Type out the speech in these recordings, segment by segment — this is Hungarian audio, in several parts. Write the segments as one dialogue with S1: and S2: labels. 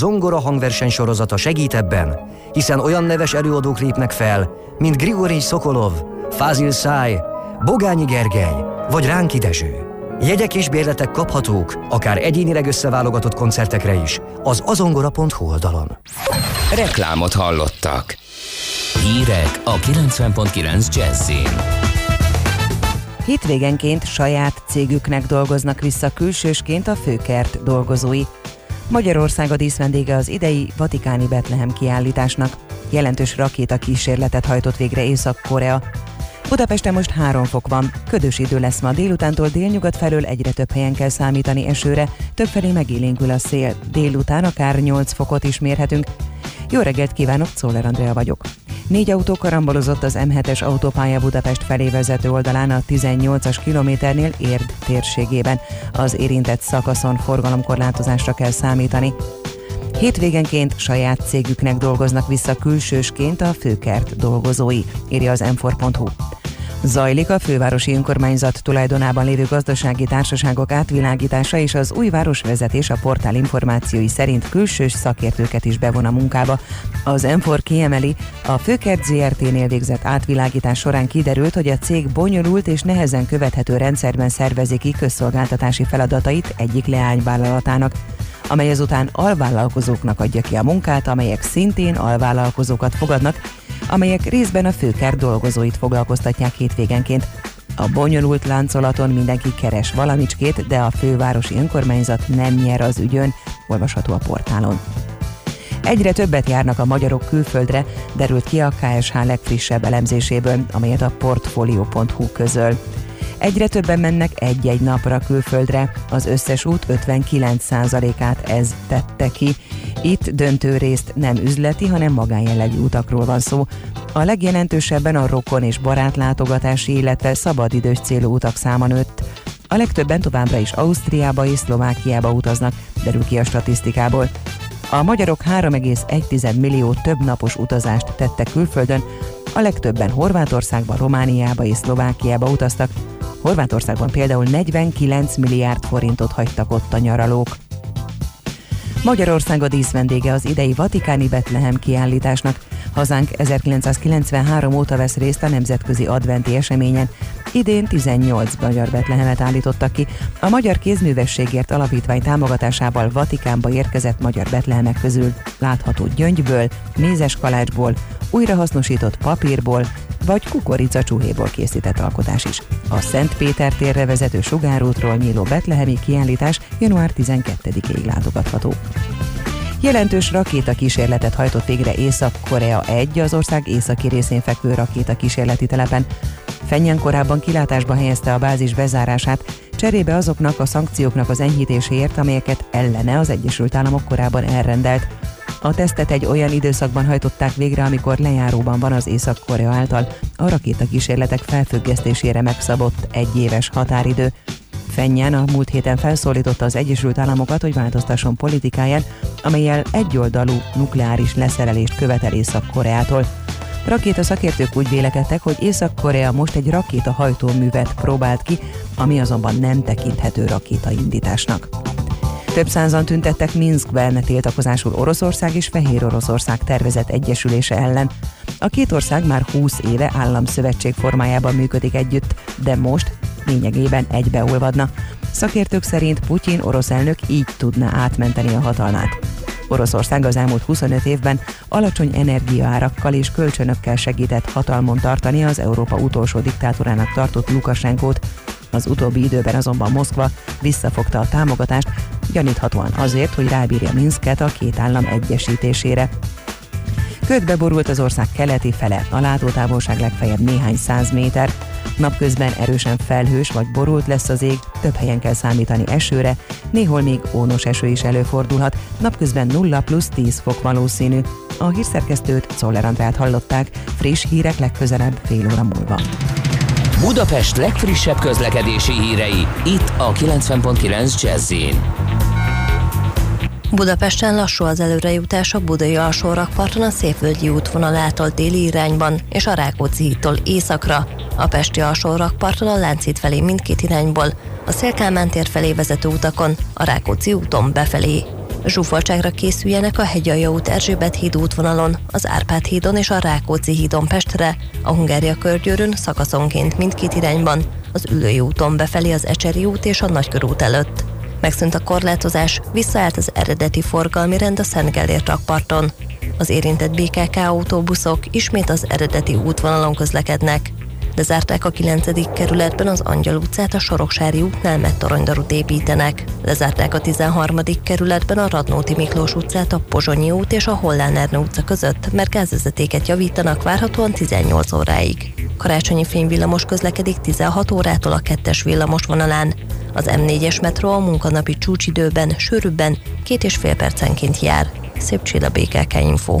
S1: Zongora hangverseny sorozata segít ebben, hiszen olyan neves előadók lépnek fel, mint Grigori Szokolov, Fázil Száj, Bogányi Gergely vagy Ránki Dezső. Jegyek és bérletek kaphatók, akár egyénileg összeválogatott koncertekre is, az azongora.hu oldalon.
S2: Reklámot hallottak. Hírek a 90.9 Jazzin.
S3: Hétvégenként saját cégüknek dolgoznak vissza külsősként a főkert dolgozói. Magyarország a díszvendége az idei Vatikáni Betlehem kiállításnak. Jelentős rakéta kísérletet hajtott végre Észak-Korea. Budapesten most 3 fok van, ködös idő lesz ma délutántól délnyugat felől egyre több helyen kell számítani esőre, többfelé megélénkül a szél, délután akár 8 fokot is mérhetünk. Jó reggelt kívánok, Czoller Andrea vagyok. Négy autó karambolozott az M7-es autópálya Budapest felé vezető oldalán a 18-as kilométernél Érd térségében. Az érintett szakaszon forgalomkorlátozásra kell számítani. Hétvégenként saját cégüknek dolgoznak vissza külsősként a főkert dolgozói, írja az m Zajlik a fővárosi önkormányzat tulajdonában lévő gazdasági társaságok átvilágítása és az új városvezetés a portál információi szerint külsős szakértőket is bevon a munkába. Az m kiemeli, a Főkert ZRT-nél végzett átvilágítás során kiderült, hogy a cég bonyolult és nehezen követhető rendszerben szervezi ki közszolgáltatási feladatait egyik leányvállalatának amely ezután alvállalkozóknak adja ki a munkát, amelyek szintén alvállalkozókat fogadnak, amelyek részben a főkert dolgozóit foglalkoztatják hétvégenként. A bonyolult láncolaton mindenki keres valamicskét, de a fővárosi önkormányzat nem nyer az ügyön, olvasható a portálon. Egyre többet járnak a magyarok külföldre, derült ki a KSH legfrissebb elemzéséből, amelyet a portfolio.hu közöl. Egyre többen mennek egy-egy napra külföldre, az összes út 59%-át ez tette ki. Itt döntő részt nem üzleti, hanem magánjellegű utakról van szó. A legjelentősebben a rokon és barátlátogatási, illetve szabadidős célú utak száma nőtt. A legtöbben továbbra is Ausztriába és Szlovákiába utaznak, derül ki a statisztikából. A magyarok 3,1 millió több napos utazást tettek külföldön, a legtöbben Horvátországba, Romániába és Szlovákiába utaztak, Horvátországban például 49 milliárd forintot hagytak ott a nyaralók. Magyarország a díszvendége az idei Vatikáni Betlehem kiállításnak. Hazánk 1993 óta vesz részt a nemzetközi adventi eseményen. Idén 18 magyar Betlehemet állítottak ki. A Magyar Kézművességért Alapítvány támogatásával Vatikánba érkezett magyar Betlehemek közül látható gyöngyből, mézes kalácsból, újrahasznosított papírból, vagy kukorica csuhéból készített alkotás is. A Szent Péter térre vezető sugárútról nyíló betlehemi kiállítás január 12-ig látogatható. Jelentős rakéta kísérletet hajtott végre Észak-Korea 1, az ország északi részén fekvő rakéta kísérleti telepen. Fenyen korábban kilátásba helyezte a bázis bezárását, cserébe azoknak a szankcióknak az enyhítéséért, amelyeket ellene az Egyesült Államok korábban elrendelt. A tesztet egy olyan időszakban hajtották végre, amikor lejáróban van az Észak-Korea által a rakétakísérletek felfüggesztésére megszabott egy éves határidő. Fennyen a múlt héten felszólította az Egyesült Államokat, hogy változtasson politikáján, amelyel egyoldalú nukleáris leszerelést követel Észak-Koreától. Rakéta szakértők úgy vélekedtek, hogy Észak-Korea most egy rakéta hajtóművet próbált ki, ami azonban nem tekinthető rakétaindításnak. Több százan tüntettek Minskben tiltakozásul Oroszország és Fehér Oroszország tervezett egyesülése ellen. A két ország már 20 éve államszövetség formájában működik együtt, de most lényegében egybeolvadna. Szakértők szerint Putyin orosz elnök így tudná átmenteni a hatalmát. Oroszország az elmúlt 25 évben alacsony energiaárakkal és kölcsönökkel segített hatalmon tartani az Európa utolsó diktátorának tartott Lukasenkót. Az utóbbi időben azonban Moszkva visszafogta a támogatást, gyaníthatóan azért, hogy rábírja Minsket a két állam egyesítésére. Ködbe borult az ország keleti fele, a látótávolság legfeljebb néhány száz méter. Napközben erősen felhős vagy borult lesz az ég, több helyen kell számítani esőre, néhol még ónos eső is előfordulhat, napközben 0 plusz 10 fok valószínű. A hírszerkesztőt Czoller hallották, friss hírek legközelebb fél óra múlva.
S2: Budapest legfrissebb közlekedési hírei, itt a 90.9 jazz
S4: Budapesten lassú az előrejutás a Budai alsórakparton a Szépvölgyi útvonalától déli irányban és a Rákóczi hídtól északra, a Pesti alsórakparton a Láncít felé mindkét irányból, a Szélkámán tér felé vezető utakon, a Rákóczi úton befelé. Zsúfoltságra készüljenek a Hegyalja út Erzsébet híd útvonalon, az Árpád hídon és a Rákóczi hídon Pestre, a Hungária körgyűrűn szakaszonként mindkét irányban, az Ülői úton befelé az Ecseri út és a Nagykörút előtt. Megszűnt a korlátozás, visszaállt az eredeti forgalmi rend a Szent Gellért rakparton. Az érintett BKK autóbuszok ismét az eredeti útvonalon közlekednek. Lezárták a 9. kerületben az Angyal utcát, a Soroksári útnál, mert toronydarut építenek. Lezárták a 13. kerületben a Radnóti Miklós utcát, a Pozsonyi út és a Hollán Erne utca között, mert gázvezetéket javítanak várhatóan 18 óráig. Karácsonyi fényvillamos közlekedik 16 órától a kettes villamos vonalán. Az M4-es metró a munkanapi csúcsidőben, sűrűbben két és fél percenként jár. Szép Csilla BKK Info.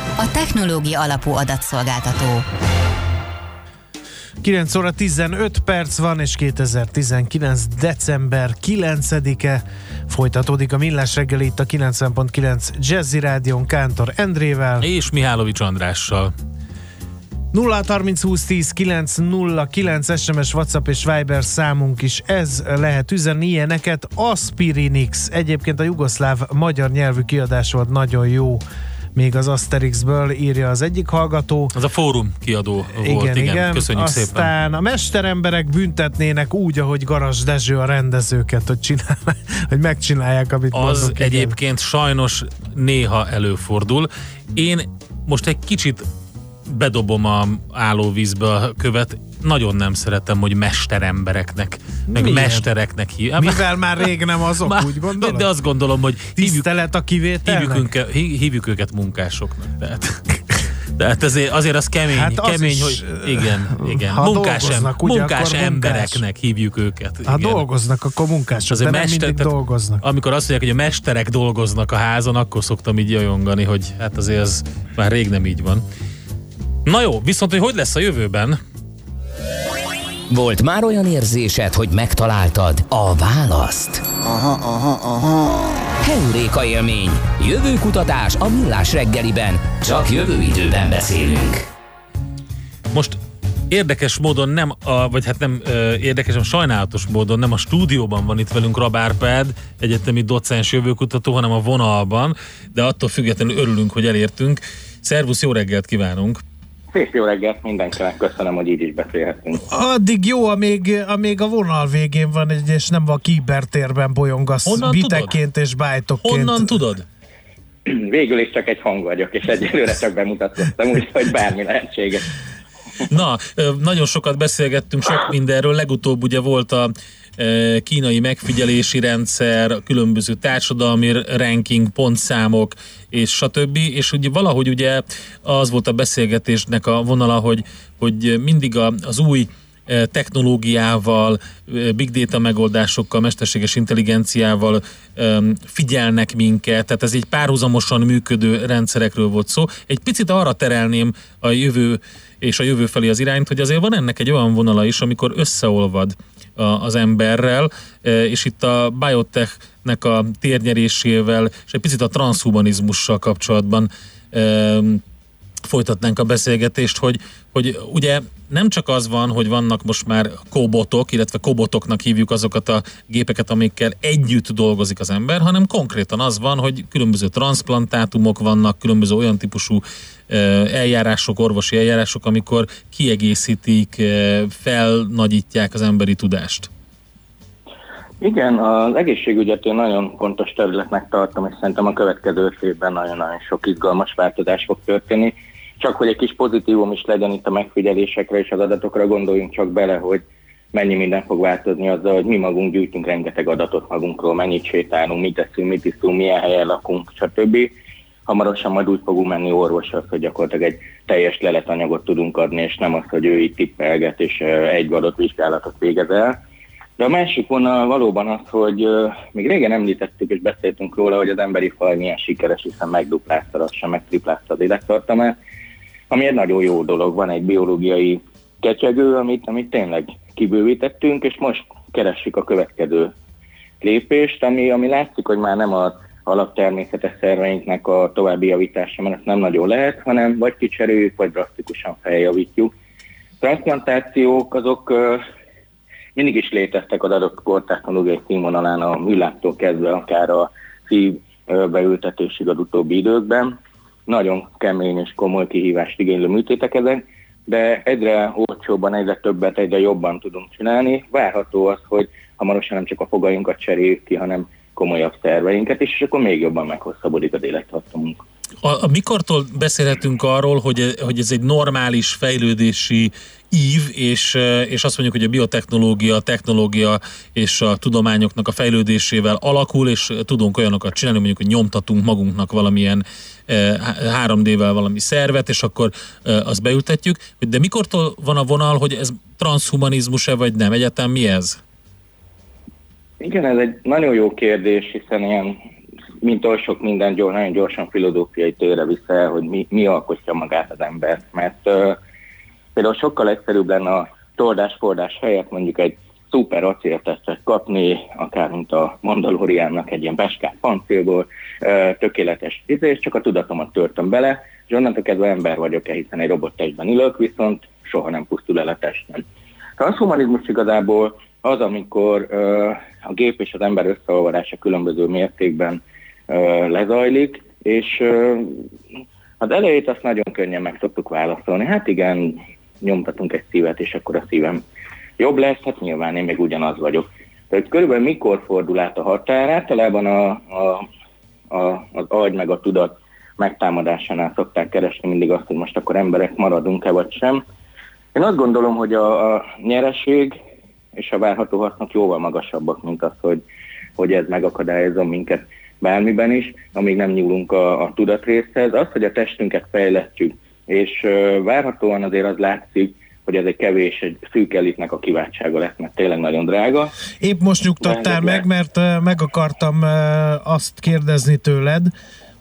S5: a technológia alapú adatszolgáltató.
S6: 9 óra 15 perc van, és 2019. december 9-e folytatódik a Millás reggel itt a 90.9 Jazzy Rádion Kántor Endrével.
S7: És Mihálovics Andrással.
S6: 0 30 20 10 9 0 9 SMS, WhatsApp és Viber számunk is ez lehet üzenni ilyeneket. Aspirinix, egyébként a jugoszláv magyar nyelvű kiadás volt nagyon jó még az Asterixből írja az egyik hallgató.
S7: Az a fórum kiadó
S6: igen,
S7: volt, igen. igen. Köszönjük
S6: Aztán
S7: szépen.
S6: Aztán a mesteremberek büntetnének úgy, ahogy Garas Dezső a rendezőket, hogy, csinál, hogy megcsinálják, amit
S7: Az
S6: mondok,
S7: egyébként igen. sajnos néha előfordul. Én most egy kicsit bedobom a állóvízbe a követ, nagyon nem szeretem, hogy mesterembereknek, meg
S6: Miért?
S7: mestereknek hív.
S6: Mivel már rég nem azok,
S7: Már-
S6: úgy gondolod?
S7: De azt gondolom, hogy
S6: Tisztelet a kivételnek?
S7: hívjuk, hí- hívjuk őket munkásoknak. Tehát, tehát azért, azért az kemény,
S6: Hát az
S7: kemény
S6: is,
S7: hogy igen, igen.
S6: ha
S7: munkás,
S6: dolgoznak, ugye,
S7: munkás
S6: akkor munkás.
S7: embereknek hívjuk őket.
S6: Ha
S7: igen.
S6: dolgoznak, akkor munkások,
S7: Azért
S6: de nem
S7: mester-
S6: mindig
S7: tehát
S6: dolgoznak.
S7: Amikor azt mondják, hogy a mesterek dolgoznak a házon, akkor szoktam így jajongani, hogy hát azért ez már rég nem így van. Na jó, viszont hogy hogy lesz a jövőben?
S2: Volt már olyan érzésed, hogy megtaláltad a választ? Aha, aha, aha. Heuréka élmény. Jövőkutatás a millás reggeliben. Csak jövő időben beszélünk.
S7: Most érdekes módon nem, a, vagy hát nem ö, érdekes, hanem sajnálatos módon nem a stúdióban van itt velünk Rabárpád, egyetemi docens jövőkutató, hanem a vonalban, de attól függetlenül örülünk, hogy elértünk. Szervusz, jó reggelt kívánunk!
S8: Szép jó reggelt mindenkinek, köszönöm, hogy így is beszélhetünk.
S6: Addig jó, amíg, amíg a vonal végén van, egy, és nem a kibertérben bolyongasz
S7: Honnan
S6: bitekként és bájtokként.
S7: Honnan tudod?
S8: Végül is csak egy hang vagyok, és egyelőre csak bemutatkoztam, úgyhogy bármi lehetséges.
S7: Na, nagyon sokat beszélgettünk sok mindenről, legutóbb ugye volt a kínai megfigyelési rendszer, különböző társadalmi ranking, pontszámok, és stb. És ugye valahogy ugye az volt a beszélgetésnek a vonala, hogy, hogy mindig a, az új technológiával, big data megoldásokkal, mesterséges intelligenciával figyelnek minket, tehát ez egy párhuzamosan működő rendszerekről volt szó. Egy picit arra terelném a jövő és a jövő felé az irányt, hogy azért van ennek egy olyan vonala is, amikor összeolvad az emberrel, e, és itt a biotechnek a térnyerésével, és egy picit a transhumanizmussal kapcsolatban e, folytatnánk a beszélgetést, hogy, hogy ugye nem csak az van, hogy vannak most már kobotok, illetve kobotoknak hívjuk azokat a gépeket, amikkel együtt dolgozik az ember, hanem konkrétan az van, hogy különböző transplantátumok vannak, különböző olyan típusú eljárások, orvosi eljárások, amikor kiegészítik, felnagyítják az emberi tudást.
S8: Igen, az egészségügyet én nagyon fontos területnek tartom, és szerintem a következő öt évben nagyon-nagyon sok izgalmas változás fog történni. Csak hogy egy kis pozitívum is legyen itt a megfigyelésekre és az adatokra, gondoljunk csak bele, hogy mennyi minden fog változni azzal, hogy mi magunk gyűjtünk rengeteg adatot magunkról, mennyit sétálunk, mit teszünk, mit iszunk, milyen helyen lakunk, stb. Hamarosan majd úgy fogunk menni orvoshoz, hogy gyakorlatilag egy teljes leletanyagot tudunk adni, és nem az, hogy ő itt tippelget és egy adott vizsgálatot végez el. De a másik vonal valóban az, hogy még régen említettük és beszéltünk róla, hogy az emberi faj milyen sikeres, hiszen megduplázta lassan, megtriplázta az élettartamát, ami egy nagyon jó dolog. Van egy biológiai kecsegő, amit, amit tényleg kibővítettünk, és most keressük a következő lépést, ami, ami látszik, hogy már nem az alaptermészetes szerveinknek a további javítása, mert ezt nem nagyon lehet, hanem vagy kicserüljük, vagy drasztikusan feljavítjuk. Transplantációk azok ö, mindig is léteztek az adott kortechnológiai színvonalán a műláttól kezdve akár a szív beültetésig az utóbbi időkben. Nagyon kemény és komoly kihívást igénylő műtétek ezek, de egyre olcsóbban, egyre többet, egyre jobban tudunk csinálni. Várható az, hogy hamarosan nem csak a fogainkat cseréljük ki, hanem legkomolyabb szerveinket, és akkor még jobban meghosszabbodik az élettartamunk.
S7: A, a mikortól beszélhetünk arról, hogy, hogy ez egy normális fejlődési ív, és, és azt mondjuk, hogy a biotechnológia, a technológia és a tudományoknak a fejlődésével alakul, és tudunk olyanokat csinálni, mondjuk, hogy nyomtatunk magunknak valamilyen 3D-vel valami szervet, és akkor azt beültetjük. De mikortól van a vonal, hogy ez transhumanizmus-e vagy nem? Egyáltalán mi ez?
S8: Igen, ez egy nagyon jó kérdés, hiszen ilyen, mint oly sok minden gyors, nagyon gyorsan filozófiai tőre vissza hogy mi, mi alkotja magát az embert. Mert uh, például sokkal egyszerűbb lenne a tordás-fordás helyett mondjuk egy szuper acéltesztet kapni, akár mint a Mandaloriánnak egy ilyen beskát pancélból, tökéletes és csak a tudatomat törtöm bele, és onnantól kezdve ember vagyok-e, hiszen egy robottestben ülök, viszont soha nem pusztul el a testem. Transhumanizmus igazából az, amikor a gép és az ember összeolvadása különböző mértékben lezajlik, és az elejét azt nagyon könnyen meg szoktuk válaszolni. Hát igen, nyomtatunk egy szívet, és akkor a szívem jobb lesz, hát nyilván én még ugyanaz vagyok. Tehát körülbelül mikor fordul át a határ, általában a, a, a, az agy meg a tudat megtámadásánál szokták keresni mindig azt, hogy most akkor emberek maradunk-e vagy sem. Én azt gondolom, hogy a, a nyereség és a várható hasznok jóval magasabbak, mint az, hogy, hogy ez megakadályozom minket bármiben is, amíg nem nyúlunk a, a tudatrészhez. Az, hogy a testünket fejlesztjük, és várhatóan azért az látszik, hogy ez egy kevés, egy szűk elitnek a kiváltsága lesz, mert tényleg nagyon drága.
S6: Épp most nyugtattál meg, mert meg akartam azt kérdezni tőled,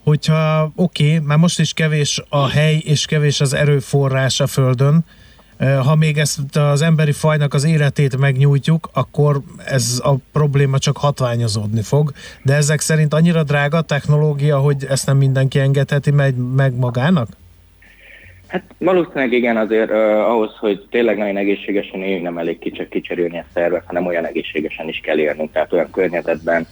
S6: hogyha oké, okay, már most is kevés a hely és kevés az erőforrás a Földön, ha még ezt az emberi fajnak az életét megnyújtjuk, akkor ez a probléma csak hatványozódni fog. De ezek szerint annyira drága a technológia, hogy ezt nem mindenki engedheti meg, meg magának?
S8: Hát valószínűleg igen, azért uh, ahhoz, hogy tényleg nagyon egészségesen éljünk, nem elég kicsit kicserélni a szervet, hanem olyan egészségesen is kell élnünk, tehát olyan környezetben,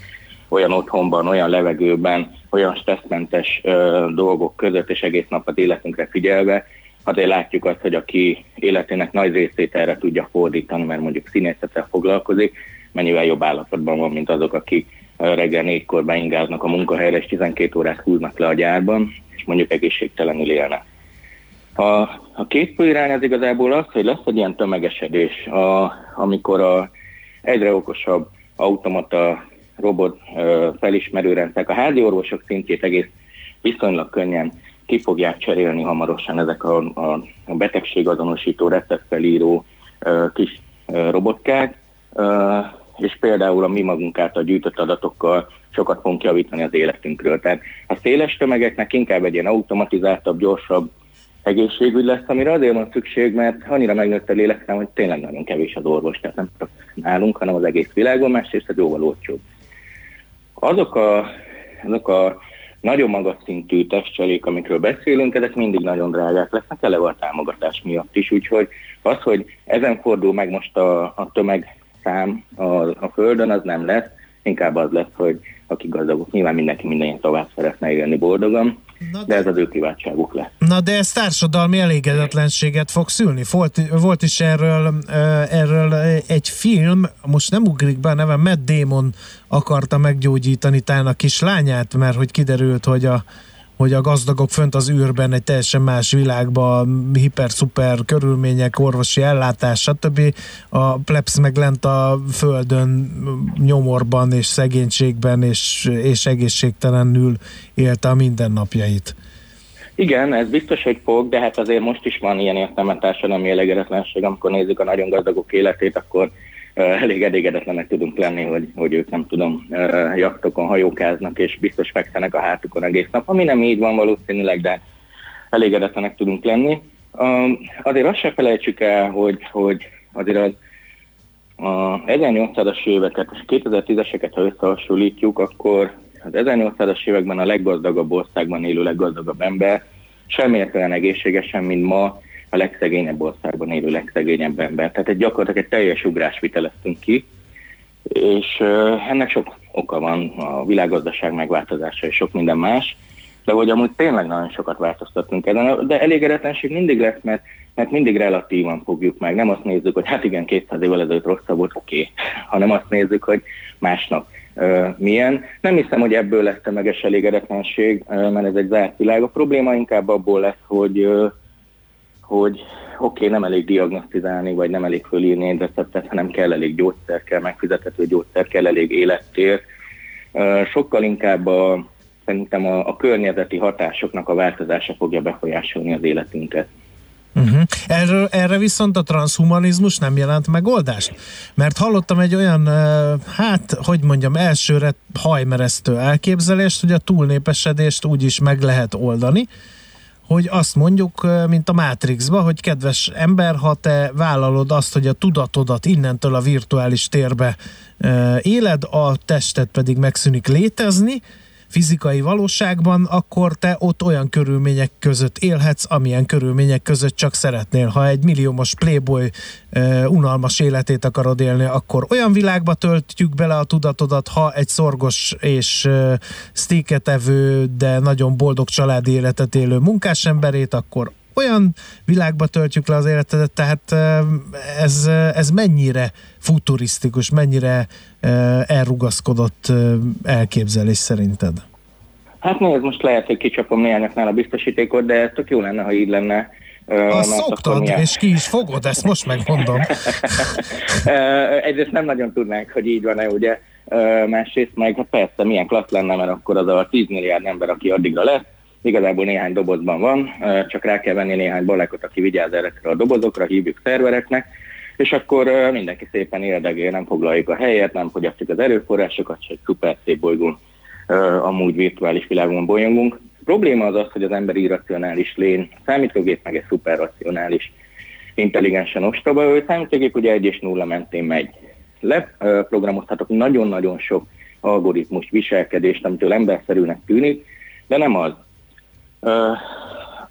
S8: olyan otthonban, olyan levegőben, olyan stresszmentes uh, dolgok között, és egész nap az életünkre figyelve, azért látjuk azt, hogy aki életének nagy részét erre tudja fordítani, mert mondjuk színészettel foglalkozik, mennyivel jobb állapotban van, mint azok, akik reggel négykor beingáznak a munkahelyre, és 12 órát húznak le a gyárban, és mondjuk egészségtelenül élnek. A, a két irány az igazából az, hogy lesz egy ilyen tömegesedés, a, amikor a egyre okosabb automata robot felismerő rendszerek, a házi orvosok szintjét egész viszonylag könnyen ki fogják cserélni hamarosan ezek a, a, betegségazonosító, receptfelíró kis robotkák, és például a mi magunk által gyűjtött adatokkal sokat fogunk javítani az életünkről. Tehát a széles tömegeknek inkább egy ilyen automatizáltabb, gyorsabb egészségügy lesz, amire azért van szükség, mert annyira megnőtt a lélekszám, hogy tényleg nagyon kevés az orvos, tehát nem csak nálunk, hanem az egész világon, másrészt ez jóval olcsóbb. Azok a, azok a nagyon magas szintű testcselék, amikről beszélünk, ezek mindig nagyon drágák lesznek, eleve a támogatás miatt is, úgyhogy az, hogy ezen fordul meg most a, a tömegszám a, a Földön, az nem lesz, inkább az lesz, hogy akik gazdagok, nyilván mindenki minden tovább szeretne élni boldogan, de, de ez az ő kiváltságuk lesz.
S6: Na de ez társadalmi elégedetlenséget fog szülni. Volt, volt is erről, erről egy film, most nem ugrik be a neve, Matt Damon akarta meggyógyítani talán a kislányát, mert hogy kiderült, hogy a hogy a gazdagok fönt az űrben egy teljesen más világban, hiper-szuper körülmények, orvosi ellátás, stb. A plebs meg lent a földön nyomorban és szegénységben és, és egészségtelenül élte a mindennapjait.
S8: Igen, ez biztos, hogy fog, de hát azért most is van ilyen értelme társadalmi elégedetlenség, amikor nézzük a nagyon gazdagok életét, akkor elég elégedetlenek tudunk lenni, hogy, hogy ők nem tudom, jaktokon hajókáznak, és biztos fekszenek a hátukon egész nap, ami nem így van valószínűleg, de elégedetlenek tudunk lenni. Azért azt se felejtsük el, hogy, hogy azért az a 1800-as éveket és 2010-eseket, ha összehasonlítjuk, akkor az 1800-as években a leggazdagabb országban élő leggazdagabb ember olyan egészségesen, mint ma a legszegényebb országban élő legszegényebb ember. Tehát egy gyakorlatilag egy teljes ugrás viteleztünk ki, és ennek sok oka van, a világgazdaság megváltozása és sok minden más, de hogy amúgy tényleg nagyon sokat változtatunk ezen, de elégedetlenség mindig lesz, mert, mert mindig relatívan fogjuk meg. Nem azt nézzük, hogy hát igen, 200 évvel ezelőtt rosszabb volt, oké, okay. hanem azt nézzük, hogy másnap milyen. Nem hiszem, hogy ebből lesz tömeges elégedetlenség, mert ez egy zárt világ. A probléma inkább abból lesz, hogy, hogy oké, okay, nem elég diagnosztizálni, vagy nem elég fölírni receptet, hanem kell elég gyógyszer, kell megfizethető gyógyszer, kell elég élettér. Sokkal inkább a, szerintem a, a környezeti hatásoknak a változása fogja befolyásolni az életünket.
S6: Uh-huh. Erre, erre viszont a transhumanizmus nem jelent megoldást? Mert hallottam egy olyan, hát, hogy mondjam, elsőre hajmeresztő elképzelést, hogy a túlnépesedést úgy is meg lehet oldani, hogy azt mondjuk, mint a Matrixba, hogy kedves ember, ha te vállalod azt, hogy a tudatodat innentől a virtuális térbe éled, a tested pedig megszűnik létezni, fizikai valóságban, akkor te ott olyan körülmények között élhetsz, amilyen körülmények között csak szeretnél. Ha egy milliómos playboy uh, unalmas életét akarod élni, akkor olyan világba töltjük bele a tudatodat, ha egy szorgos és uh, evő, de nagyon boldog családi életet élő munkásemberét, akkor olyan világba töltjük le az életedet, tehát ez, ez mennyire futurisztikus, mennyire elrugaszkodott elképzelés szerinted?
S8: Hát nézd, most lehet, hogy kicsapom néhányaknál a biztosítékot, de tök jó lenne, ha így lenne.
S6: Azt szoktad, milyen... és ki is fogod, ezt most megmondom.
S8: Egyrészt nem nagyon tudnánk, hogy így van-e, ugye. Másrészt meg hát persze milyen klassz lenne, mert akkor az a 10 milliárd ember, aki addigra lesz, Igazából néhány dobozban van, csak rá kell venni néhány balekot, aki vigyáz ezekre a dobozokra, hívjuk szervereknek, és akkor mindenki szépen érdegél, nem foglaljuk a helyet, nem fogyasztjuk az erőforrásokat, csak szuper szép bolygón amúgy virtuális világban bolyongunk. A probléma az az, hogy az ember irracionális lény, a számítógép meg egy szuperracionális, intelligensen ostoba, ő számítógép ugye egy és nulla mentén megy. Leprogramozhatok nagyon-nagyon sok algoritmus viselkedést, amitől emberszerűnek tűnik, de nem az.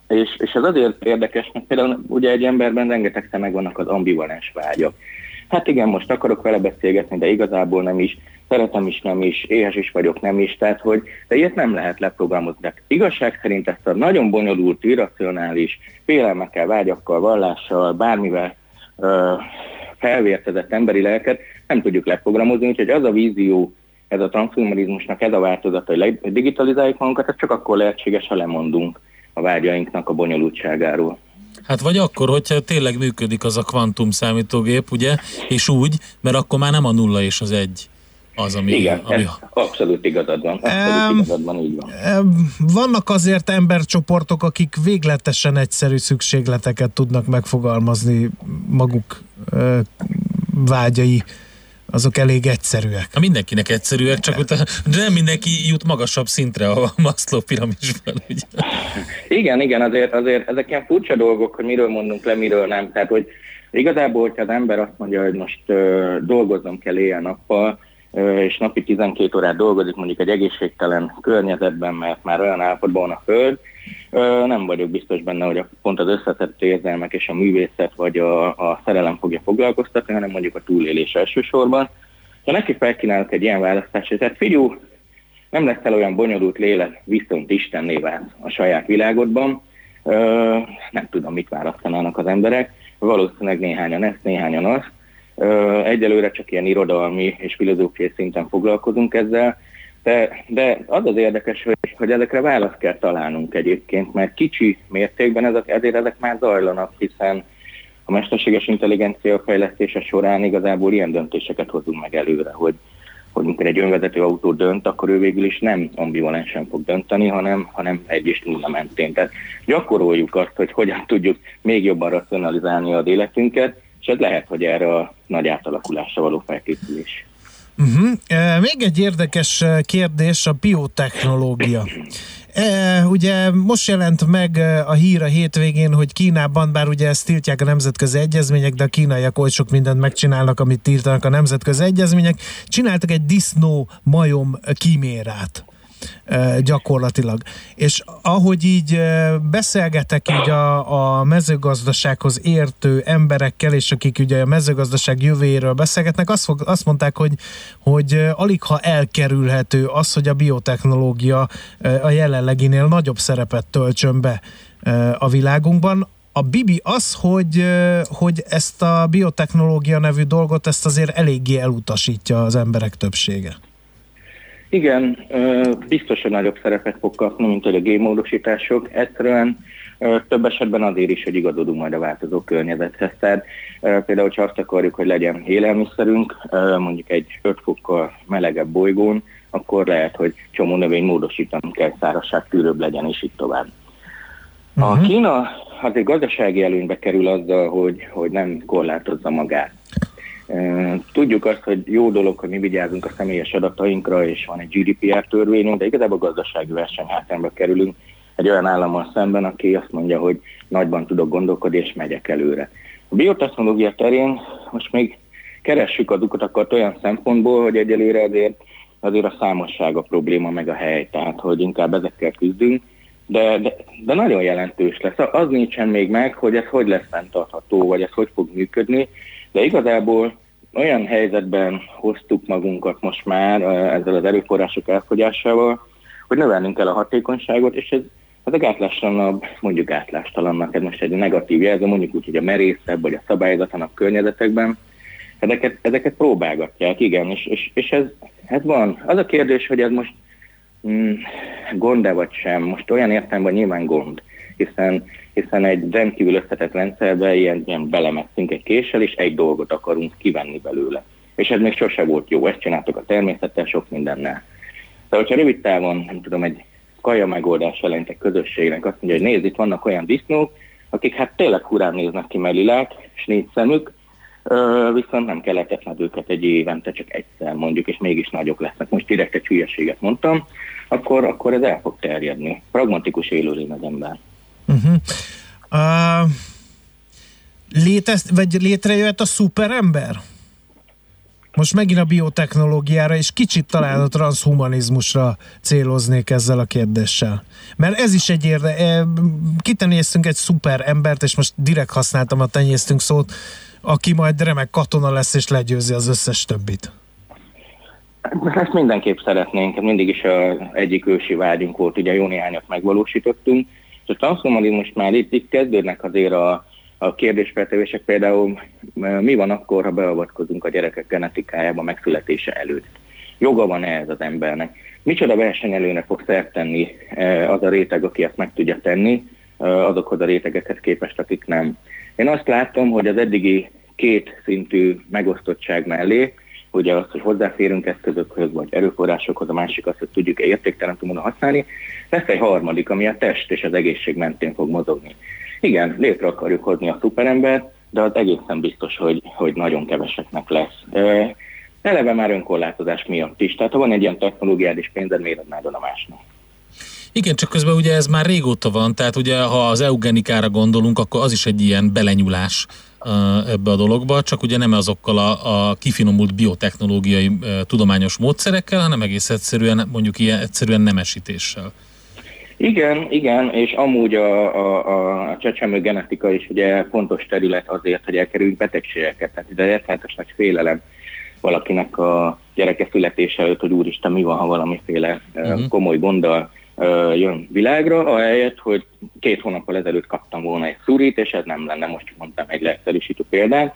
S8: És, és ez azért érdekes, mert például ugye egy emberben rengeteg megvannak az ambivalens vágyak. Hát igen, most akarok vele beszélgetni, de igazából nem is, szeretem is, nem is, éhes is vagyok, nem is, tehát hogy, de ilyet nem lehet leprogramozni. De igazság szerint ezt a nagyon bonyolult, irracionális, félelmekkel, vágyakkal, vallással, bármivel ö, felvértezett emberi lelket nem tudjuk leprogramozni, úgyhogy az a vízió, ez a transhumanizmusnak ez a változata, hogy digitalizáljuk magunkat, ez csak akkor lehetséges, ha lemondunk a vágyainknak a bonyolultságáról.
S7: Hát vagy akkor, hogyha tényleg működik az a kvantum számítógép, ugye, és úgy, mert akkor már nem a nulla és az egy az, ami...
S8: Igen, ami... abszolút igazad van. Abszolút um, igazad van, így van. Um,
S6: vannak azért embercsoportok, akik végletesen egyszerű szükségleteket tudnak megfogalmazni maguk uh, vágyai azok elég egyszerűek.
S7: Ha mindenkinek egyszerűek, csak utána, de nem mindenki jut magasabb szintre a Maslow piramisban, ugye?
S8: Igen, igen, azért, azért ezek ilyen furcsa dolgok, hogy miről mondunk le, miről nem. Tehát, hogy igazából, hogyha az ember azt mondja, hogy most uh, dolgoznom kell éjjel-nappal, és napi 12 órát dolgozik mondjuk egy egészségtelen környezetben, mert már olyan állapotban van a föld, nem vagyok biztos benne, hogy pont az összetett érzelmek és a művészet vagy a, a szerelem fogja foglalkoztatni, hanem mondjuk a túlélés elsősorban. Ha neki felkínálok egy ilyen választást, tehát figyú, nem lesz el olyan bonyolult lélek, viszont Istenné vált a saját világodban, nem tudom, mit választanának az emberek, valószínűleg néhányan ezt, néhányan azt. Egyelőre csak ilyen irodalmi és filozófiai szinten foglalkozunk ezzel, de, de az az érdekes, hogy, hogy ezekre választ kell találnunk egyébként, mert kicsi mértékben ezek, ezért ezek már zajlanak, hiszen a mesterséges intelligencia fejlesztése során igazából ilyen döntéseket hozunk meg előre, hogy, hogy amikor egy önvezető autó dönt, akkor ő végül is nem ambivalensen fog dönteni, hanem, hanem egy és nulla mentén. Tehát gyakoroljuk azt, hogy hogyan tudjuk még jobban racionalizálni az életünket, és ez lehet, hogy erre a nagy átalakulásra való felkészülés.
S6: Uh-huh. E, még egy érdekes kérdés, a biotechnológia. E, ugye most jelent meg a hír a hétvégén, hogy Kínában, bár ugye ezt tiltják a nemzetközi egyezmények, de a kínaiak oly sok mindent megcsinálnak, amit tiltanak a nemzetközi egyezmények, csináltak egy disznó majom kímérát gyakorlatilag. És ahogy így beszélgetek így a, a mezőgazdasághoz értő emberekkel, és akik ugye a mezőgazdaság jövőjéről beszélgetnek, azt, fog, azt mondták, hogy, hogy alig ha elkerülhető az, hogy a biotechnológia a jelenleginél nagyobb szerepet töltsön be a világunkban. A Bibi az, hogy, hogy ezt a biotechnológia nevű dolgot, ezt azért eléggé elutasítja az emberek többsége.
S8: Igen, biztos, hogy nagyobb szerepet fog kapni, mint hogy a gémódosítások. Egyszerűen több esetben azért is, hogy igazodunk majd a változó környezethez. Tehát például, hogyha azt akarjuk, hogy legyen élelmiszerünk, mondjuk egy 5 fokkal melegebb bolygón, akkor lehet, hogy csomó növény módosítanunk kell, tűrőbb legyen, és így tovább. Uh-huh. A mhm. Kína azért gazdasági előnybe kerül azzal, hogy, hogy nem korlátozza magát. Tudjuk azt, hogy jó dolog, hogy mi vigyázunk a személyes adatainkra, és van egy GDPR törvényünk, de igazából gazdasági versenyhátrányba kerülünk egy olyan állammal szemben, aki azt mondja, hogy nagyban tudok gondolkodni, és megyek előre. A biotechnológia terén most még keressük az utakat olyan szempontból, hogy egyelőre azért, azért a számosság a probléma, meg a hely, tehát hogy inkább ezekkel küzdünk, de, de, de nagyon jelentős lesz. Az nincsen még meg, hogy ez hogy lesz fenntartható, vagy ez hogy fog működni, de igazából olyan helyzetben hoztuk magunkat most már ezzel az erőforrások elfogyásával, hogy növelnünk kell a hatékonyságot, és ez, ez a gátlástalanabb, mondjuk gátlástalannak, ez most egy negatív jelző, mondjuk úgy, hogy a merészebb vagy a szabályozatlanabb környezetekben, ezeket, ezeket próbálgatják, igen, és, és, és ez, ez van. Az a kérdés, hogy ez most gond-e vagy sem, most olyan értelemben nyilván gond, hiszen hiszen egy rendkívül összetett rendszerbe ilyen, ilyen belemesztünk egy késsel, és egy dolgot akarunk kivenni belőle. És ez még sose volt jó, ezt csináltok a természettel, sok mindennel. De hogyha rövid távon, nem tudom, egy kaja megoldás jelent egy közösségnek, azt mondja, hogy nézd, itt vannak olyan disznók, akik hát tényleg hurán néznek ki mellilák, és négy szemük, viszont nem kell etetned őket egy évente, csak egyszer mondjuk, és mégis nagyok lesznek. Most direkt egy hülyeséget mondtam, akkor, akkor ez el fog terjedni. Pragmatikus élőlény az ember. Uh-huh.
S6: Uh, létez, vagy létrejöhet a szuperember? Most megint a biotechnológiára, és kicsit talán a transhumanizmusra céloznék ezzel a kérdéssel. Mert ez is egy érde... E, kitenéztünk egy szuper embert, és most direkt használtam a tenyésztünk szót, aki majd remek katona lesz, és legyőzi az összes többit.
S8: Ezt mindenképp szeretnénk, mindig is a egyik ősi vágyunk volt, ugye jó néhányat megvalósítottunk, és a transhumanizmus már itt, itt kezdődnek azért a, a kérdésfeltevések, például mi van akkor, ha beavatkozunk a gyerekek genetikájába megszületése előtt. Joga van ez az embernek? Micsoda versenyelőnek fog szert az a réteg, aki ezt meg tudja tenni, azokhoz a rétegekhez képest, akik nem. Én azt látom, hogy az eddigi két szintű megosztottság mellé ugye az, hogy hozzáférünk eszközökhöz, vagy erőforrásokhoz, a másik az, hogy tudjuk-e értéktelen módon használni. Lesz egy harmadik, ami a test és az egészség mentén fog mozogni. Igen, létre akarjuk hozni a szuperembert, de az egészen biztos, hogy, hogy nagyon keveseknek lesz. Eleve már önkorlátozás miatt is. Tehát ha van egy ilyen technológiád és pénzed, miért adnád a másnak?
S7: Igen, csak közben ugye ez már régóta van, tehát ugye ha az eugenikára gondolunk, akkor az is egy ilyen belenyúlás ebbe a dologba, csak ugye nem azokkal a, a kifinomult biotechnológiai tudományos módszerekkel, hanem egész egyszerűen mondjuk ilyen egyszerűen nemesítéssel.
S8: Igen, igen, és amúgy a, a, a csecsemő genetika is ugye fontos terület azért, hogy elkerüljünk betegségeket. Tehát ide rettenetes nagy félelem valakinek a gyereke születése előtt, hogy úristen, mi van, ha valamiféle uh-huh. komoly gonddal jön világra, ahelyett, hogy két hónappal ezelőtt kaptam volna egy szurit, és ez nem lenne, most mondtam egy leegyszerűsítő példát.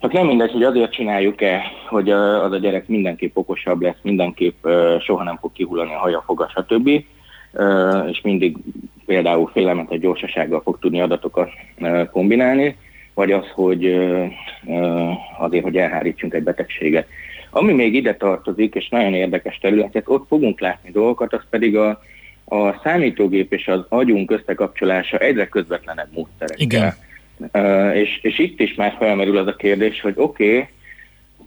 S8: Csak nem mindegy, hogy azért csináljuk-e, hogy az a gyerek mindenképp okosabb lesz, mindenképp soha nem fog kihullani a haja, foga, stb. És mindig például félelmetes gyorsasággal fog tudni adatokat kombinálni, vagy az, hogy azért, hogy elhárítsunk egy betegséget. Ami még ide tartozik, és nagyon érdekes területet, ott fogunk látni dolgokat, az pedig a, a számítógép és az agyunk összekapcsolása egyre közvetlenebb módszerekkel.
S7: Igen.
S8: Uh, és, és itt is már felmerül az a kérdés, hogy oké, okay,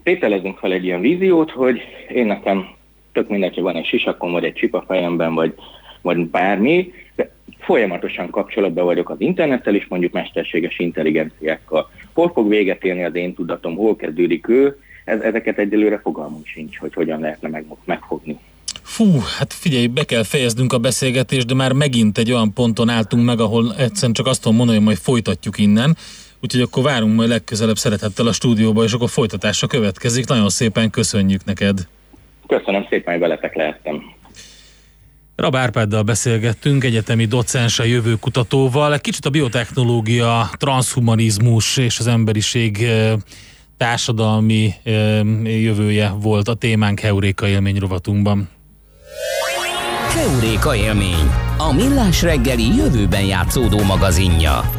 S8: tételezünk fel egy ilyen víziót, hogy én nekem tök mindegy, hogy van egy sisakom, vagy egy csip a fejemben, vagy, vagy bármi, de folyamatosan kapcsolatban vagyok az internettel is, mondjuk mesterséges intelligenciákkal. Hol fog véget érni az én tudatom, hol kezdődik ő, ezeket egyelőre fogalmunk sincs, hogy hogyan lehetne meg, megfogni.
S7: Fú, hát figyelj, be kell fejeznünk a beszélgetést, de már megint egy olyan ponton álltunk meg, ahol egyszerűen csak azt tudom mondani, hogy majd folytatjuk innen. Úgyhogy akkor várunk majd legközelebb szeretettel a stúdióba, és akkor folytatásra következik. Nagyon szépen köszönjük neked.
S8: Köszönöm szépen, hogy veletek lehettem.
S7: Rab Árpáddal beszélgettünk, egyetemi docens a jövőkutatóval. Kicsit a biotechnológia, transhumanizmus és az emberiség társadalmi jövője volt a témánk Heuréka élmény rovatunkban.
S2: Heuréka élmény, a millás reggeli jövőben játszódó magazinja.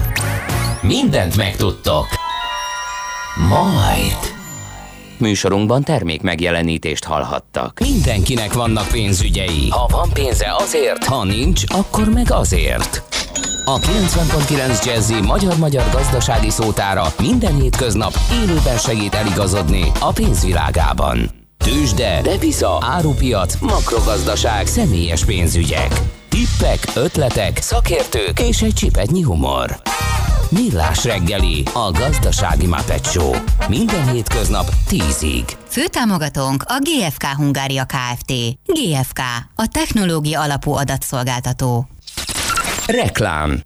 S2: Mindent megtudtok. Majd. Műsorunkban termék megjelenítést hallhattak. Mindenkinek vannak pénzügyei. Ha van pénze azért, ha nincs, akkor meg azért. A 90.9 Jazzy magyar-magyar gazdasági szótára minden hétköznap élőben segít eligazodni a pénzvilágában. Tősde, depisza, árupiac, makrogazdaság, személyes pénzügyek. Tippek, ötletek, szakértők és egy csipetnyi humor. Millás reggeli, a gazdasági Muppet Minden hétköznap 10-ig.
S5: Főtámogatónk a GFK Hungária Kft. GFK, a technológia alapú adatszolgáltató.
S2: Reklám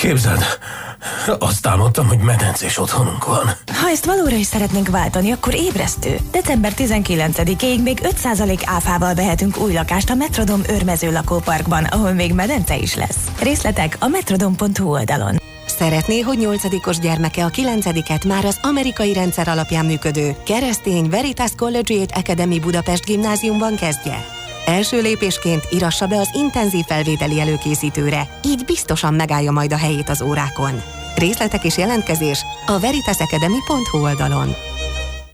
S9: Képzeld, azt álmodtam, hogy medencés otthonunk van.
S10: Ha ezt valóra is szeretnénk váltani, akkor ébresztő. December 19-ig még 5% áfával vehetünk új lakást a Metrodom őrmező lakóparkban, ahol még medence is lesz. Részletek a metrodom.hu oldalon.
S11: Szeretné, hogy nyolcadikos gyermeke a kilencediket már az amerikai rendszer alapján működő keresztény Veritas Collegiate Academy Budapest gimnáziumban kezdje? Első lépésként irassa be az intenzív felvételi előkészítőre, így biztosan megállja majd a helyét az órákon. Részletek és jelentkezés a veritasacademy.hu oldalon.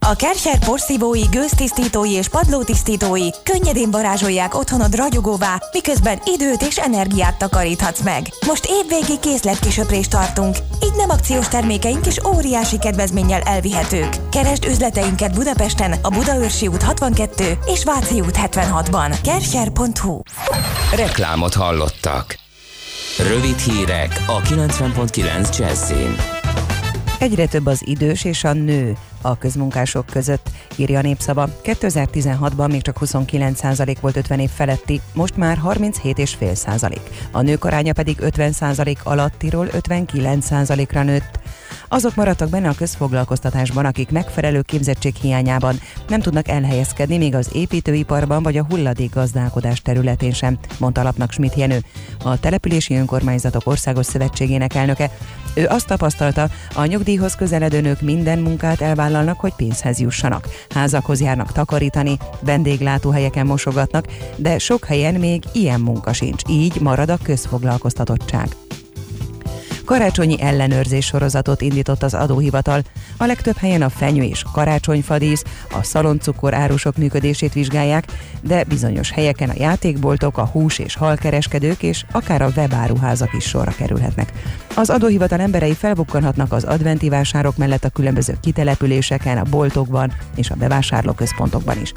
S10: A Kercher porszívói, gőztisztítói és padlótisztítói könnyedén varázsolják otthonod ragyogóvá, miközben időt és energiát takaríthatsz meg. Most évvégi készletkisöprést tartunk, így nem akciós termékeink is óriási kedvezménnyel elvihetők. Keresd üzleteinket Budapesten, a Budaörsi út 62 és Váci út 76-ban. Kercher.hu
S2: Reklámot hallottak. Rövid hírek a 90.9 Jazzin.
S3: Egyre több az idős és a nő a közmunkások között, írja a népszava. 2016-ban még csak 29% volt 50 év feletti, most már 37,5%. A nők aránya pedig 50% alattiról 59%-ra nőtt. Azok maradtak benne a közfoglalkoztatásban, akik megfelelő képzettség hiányában nem tudnak elhelyezkedni még az építőiparban vagy a hulladék gazdálkodás területén sem, mondta Lapnak Schmidt Jenő, a Települési Önkormányzatok Országos Szövetségének elnöke. Ő azt tapasztalta, a nyugdíjhoz közeledő nők minden munkát elvállalnak, hogy pénzhez jussanak. Házakhoz járnak takarítani, vendéglátóhelyeken mosogatnak, de sok helyen még ilyen munka sincs, így marad a közfoglalkoztatottság. Karácsonyi ellenőrzés sorozatot indított az adóhivatal. A legtöbb helyen a fenyő és karácsonyfadísz, a szaloncukor árusok működését vizsgálják, de bizonyos helyeken a játékboltok, a hús és halkereskedők és akár a webáruházak is sorra kerülhetnek. Az adóhivatal emberei felbukkanhatnak az adventi vásárok mellett a különböző kitelepüléseken, a boltokban és a bevásárlóközpontokban is.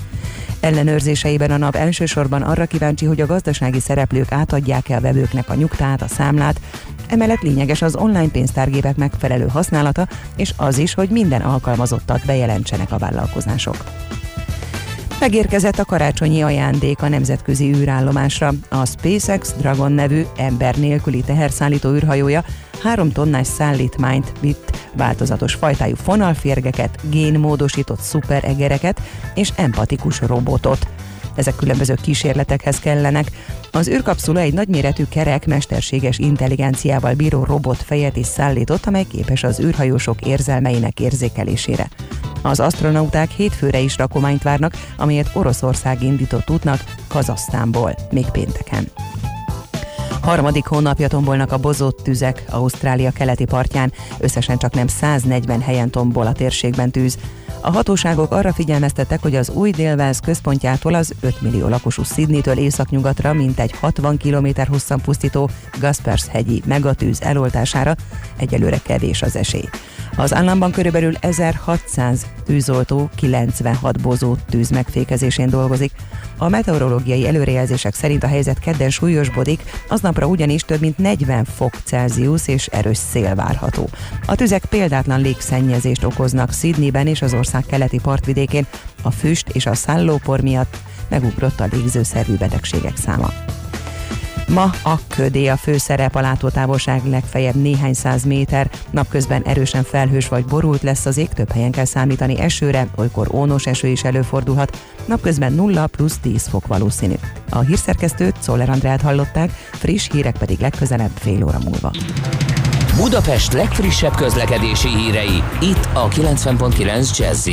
S3: Ellenőrzéseiben a nap elsősorban arra kíváncsi, hogy a gazdasági szereplők átadják-e a vevőknek a nyugtát, a számlát, Emellett lényeges az online pénztárgépek megfelelő használata, és az is, hogy minden alkalmazottat bejelentsenek a vállalkozások. Megérkezett a karácsonyi ajándék a nemzetközi űrállomásra. A SpaceX Dragon nevű ember nélküli teherszállító űrhajója három tonnás szállítmányt vitt, változatos fajtájú fonalférgeket, génmódosított szuperegereket és empatikus robotot. Ezek különböző kísérletekhez kellenek. Az űrkapszula egy nagyméretű kerek mesterséges intelligenciával bíró robot fejet is szállított, amely képes az űrhajósok érzelmeinek érzékelésére. Az astronauták hétfőre is rakományt várnak, amelyet Oroszország indított útnak Kazasztánból, még pénteken. Harmadik hónapja tombolnak a bozott tüzek Ausztrália keleti partján, összesen csak nem 140 helyen tombol a térségben tűz. A hatóságok arra figyelmeztettek, hogy az új délváz központjától az 5 millió lakosú Sydneytől északnyugatra mintegy 60 km hosszan pusztító Gaspers hegyi megatűz eloltására egyelőre kevés az esély. Az államban körülbelül 1600 tűzoltó 96 bozó tűz megfékezésén dolgozik. A meteorológiai előrejelzések szerint a helyzet kedden súlyosbodik, aznapra ugyanis több mint 40 fok Celsius és erős szél várható. A tüzek példátlan légszennyezést okoznak Sydneyben és az ország keleti partvidékén, a füst és a szállópor miatt megugrott a légzőszervű betegségek száma. Ma a ködé a főszerep, a látótávolság legfeljebb néhány száz méter, napközben erősen felhős vagy borult lesz az ég, több helyen kell számítani esőre, olykor ónos eső is előfordulhat, napközben 0 plusz 10 fok valószínű. A hírszerkesztőt Szoller Andrát hallották, friss hírek pedig legközelebb fél óra múlva.
S2: Budapest legfrissebb közlekedési hírei, itt a 90.9 jazz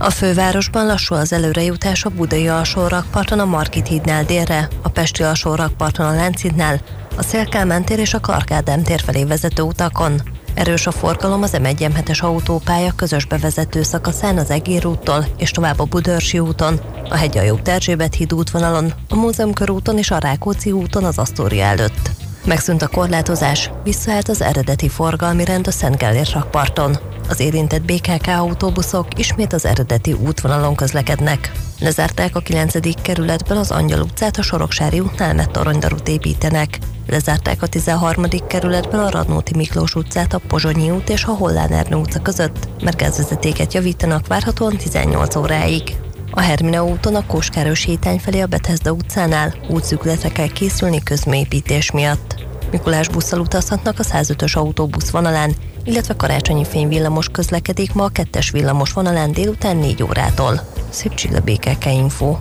S4: a fővárosban lassú az előrejutás a Budai alsórakparton a Markit hídnál délre, a Pesti alsórakparton a Lánchídnál, a Szélkámán tér és a Karkádám tér felé vezető utakon. Erős a forgalom az m 1 autópálya közös bevezető szakaszán az Egér úttól és tovább a Budörsi úton, a Hegyajó Erzsébet híd útvonalon, a Múzeum körúton és a Rákóczi úton az Asztória előtt. Megszűnt a korlátozás, visszaállt az eredeti forgalmi rend a Szent Gellért rakparton. Az érintett BKK autóbuszok ismét az eredeti útvonalon közlekednek. Lezárták a 9. kerületben az Angyal utcát, a Soroksári útnál, mert toronydarút építenek. Lezárták a 13. kerületben a Radnóti Miklós utcát, a Pozsonyi út és a Hollán Ernő utca között, mert gázvezetéket javítanak várhatóan 18 óráig. A Hermina úton a Kóskáros hétány felé a Bethesda utcánál útszükletre kell készülni közműépítés miatt. Mikulás busszal utazhatnak a 105-ös autóbusz vonalán, illetve karácsonyi fényvillamos közlekedik ma a kettes villamos vonalán délután 4 órától. Szép csilla BKK Info.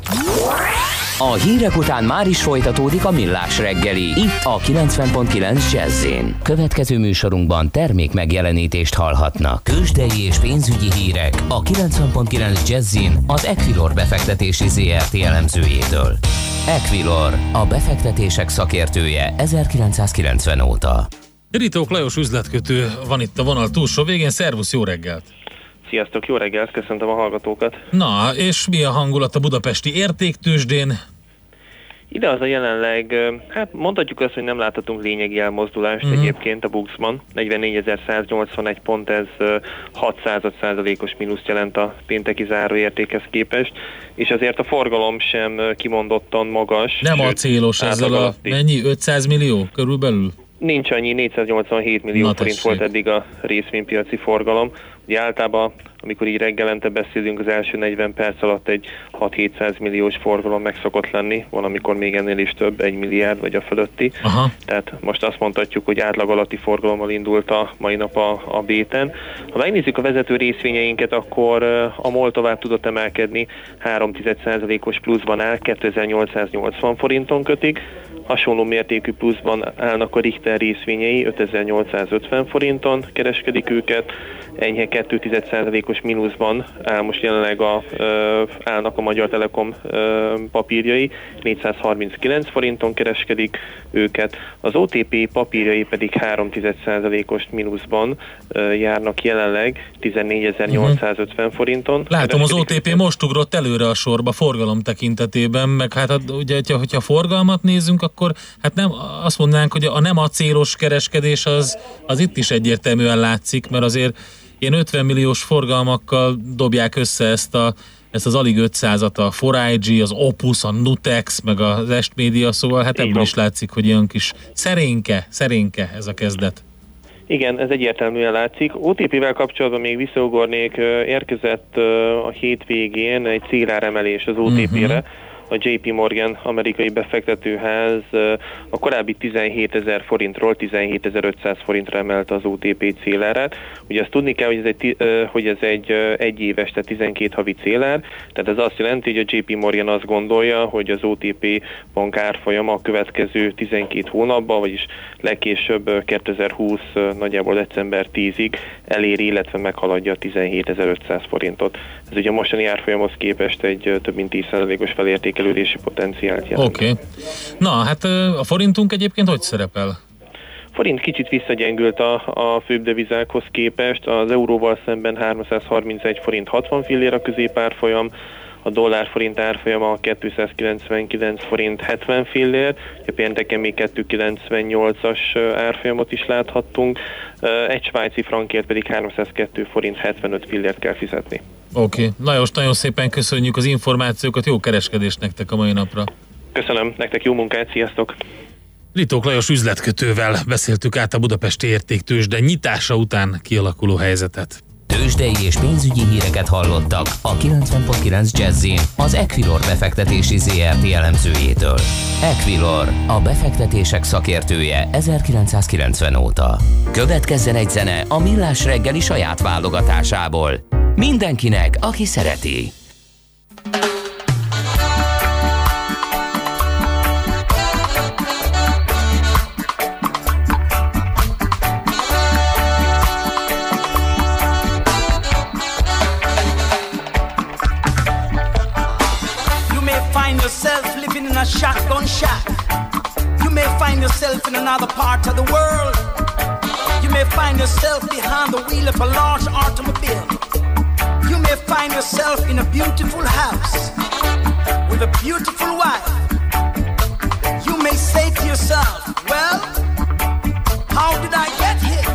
S2: A hírek után már is folytatódik a millás reggeli, itt a 90.9 jazz Következő műsorunkban termék megjelenítést hallhatnak. Kősdei és pénzügyi hírek a 90.9 jazz az Equilor befektetési ZRT elemzőjétől. Equilor, a befektetések szakértője 1990 óta.
S7: Ritók Lajos üzletkötő van itt a vonal túlsó végén. Szervusz, jó reggelt!
S12: Sziasztok, jó reggelt, köszöntöm a hallgatókat.
S7: Na, és mi a hangulat a budapesti értéktősdén?
S12: Ide az a jelenleg, hát mondhatjuk azt, hogy nem láthatunk lényegi elmozdulást uh-huh. egyébként a Buxban. 44.181 pont, ez 6 százalékos mínuszt jelent a pénteki záróértékhez képest, és azért a forgalom sem kimondottan magas.
S7: Nem a célos ezzel a, mennyi, 500 millió körülbelül?
S12: Nincs annyi, 487 millió Na, forint volt eddig a részvénypiaci forgalom. Ugye általában, amikor így reggelente beszélünk, az első 40 perc alatt egy 6-700 milliós forgalom meg szokott lenni, van amikor még ennél is több, egy milliárd vagy a fölötti. Aha. Tehát most azt mondhatjuk, hogy átlag alatti forgalommal indult a mai nap a, a béten. Ha megnézzük a vezető részvényeinket, akkor a MOL tovább tudott emelkedni, 3,1%-os pluszban áll, 2880 forinton kötik, Hasonló mértékű pluszban állnak a Richter részvényei, 5850 forinton kereskedik őket, enyhe 2,1%-os mínuszban áll most jelenleg a, állnak a Magyar Telekom papírjai, 439 forinton kereskedik őket, az OTP papírjai pedig 3,1%-os mínuszban járnak jelenleg, 14.850 forinton.
S7: Látom, az OTP most ugrott előre a sorba forgalom tekintetében, meg hát ugye, hogyha forgalmat nézünk, akkor hát nem azt mondanánk, hogy a nem acélos kereskedés az, az itt is egyértelműen látszik, mert azért ilyen 50 milliós forgalmakkal dobják össze ezt a ezt az alig 500-at, a 4IG, az Opus, a Nutex, meg az Est Media, szóval hát ebből is látszik, hogy ilyen kis szerénke, szerénke ez a kezdet.
S12: Igen, ez egyértelműen látszik. OTP-vel kapcsolatban még visszaugornék, érkezett a hétvégén egy céláremelés az OTP-re, uh-huh a JP Morgan amerikai befektetőház a korábbi 17 ezer forintról 17.500 forintra emelte az OTP célárát. Ugye azt tudni kell, hogy ez egy, hogy ez egy egyéves, tehát 12 havi célár, tehát ez azt jelenti, hogy a JP Morgan azt gondolja, hogy az OTP bank árfolyama a következő 12 hónapban, vagyis legkésőbb 2020 nagyjából december 10-ig eléri, illetve meghaladja a 17.500 forintot. Ez ugye a mostani árfolyamhoz képest egy több mint 10%-os felérték értékelődési potenciált jelent.
S7: Oké. Okay. Na, hát a forintunk egyébként hogy szerepel?
S12: forint kicsit visszagyengült a, a főbb devizákhoz képest, az euróval szemben 331 forint 60 fillér a középárfolyam, a dollár forint árfolyama 299 forint 70 fillér, a pénteken még 298-as árfolyamot is láthattunk, egy svájci frankért pedig 302 forint 75 fillért kell fizetni.
S7: Oké, okay. Lajos, nagyon szépen köszönjük az információkat, jó kereskedést nektek a mai napra.
S12: Köszönöm, nektek jó munkát, sziasztok!
S7: Litók Lajos üzletkötővel beszéltük át a Budapesti értéktős, de nyitása után kialakuló helyzetet.
S2: Tőzsdei és pénzügyi híreket hallottak a 90.9 jazz az Equilor befektetési ZRT elemzőjétől. Equilor, a befektetések szakértője 1990 óta. Következzen egy zene a Millás reggeli saját válogatásából. Mindenkinek, aki szereti.
S13: Another part of the world. You may find yourself behind the wheel of a large automobile. You may find yourself in a beautiful house with a beautiful wife. You may say to yourself, Well, how did I get here?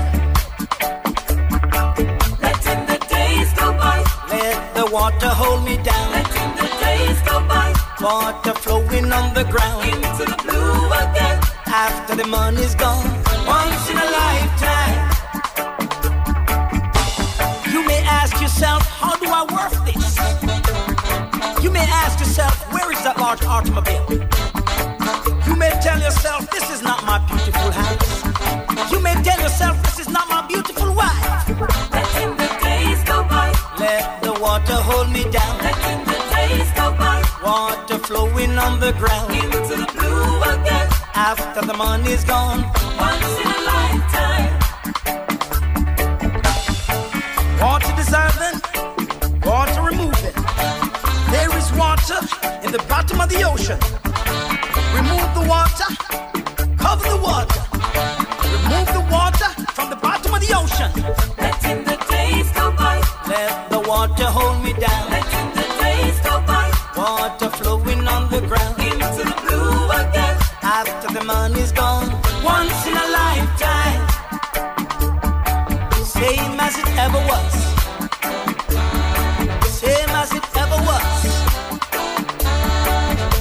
S14: Letting the days go by.
S13: Let the water hold me down.
S14: Letting the days go by.
S13: Water flowing on the ground.
S14: Into the blue again.
S13: After the money's gone. Once in a lifetime. You may ask yourself, how do I work this? You may ask yourself, where is that large automobile? You may tell yourself, this is not my beautiful house. You may tell yourself, this is not my beautiful wife.
S14: Letting the days go by.
S13: Let the water hold me down.
S14: Letting the days go by.
S13: Water flowing on the ground.
S14: Into the.
S13: After the money's gone.
S14: Once in a lifetime.
S13: Water dissolving, water removing. There is water in the bottom of the ocean. Remove the water, cover the water. Remove the water from the bottom of the ocean.
S14: Letting the days go by.
S13: Let the water hold me down.
S14: Letting
S13: ever was. Same as it ever was.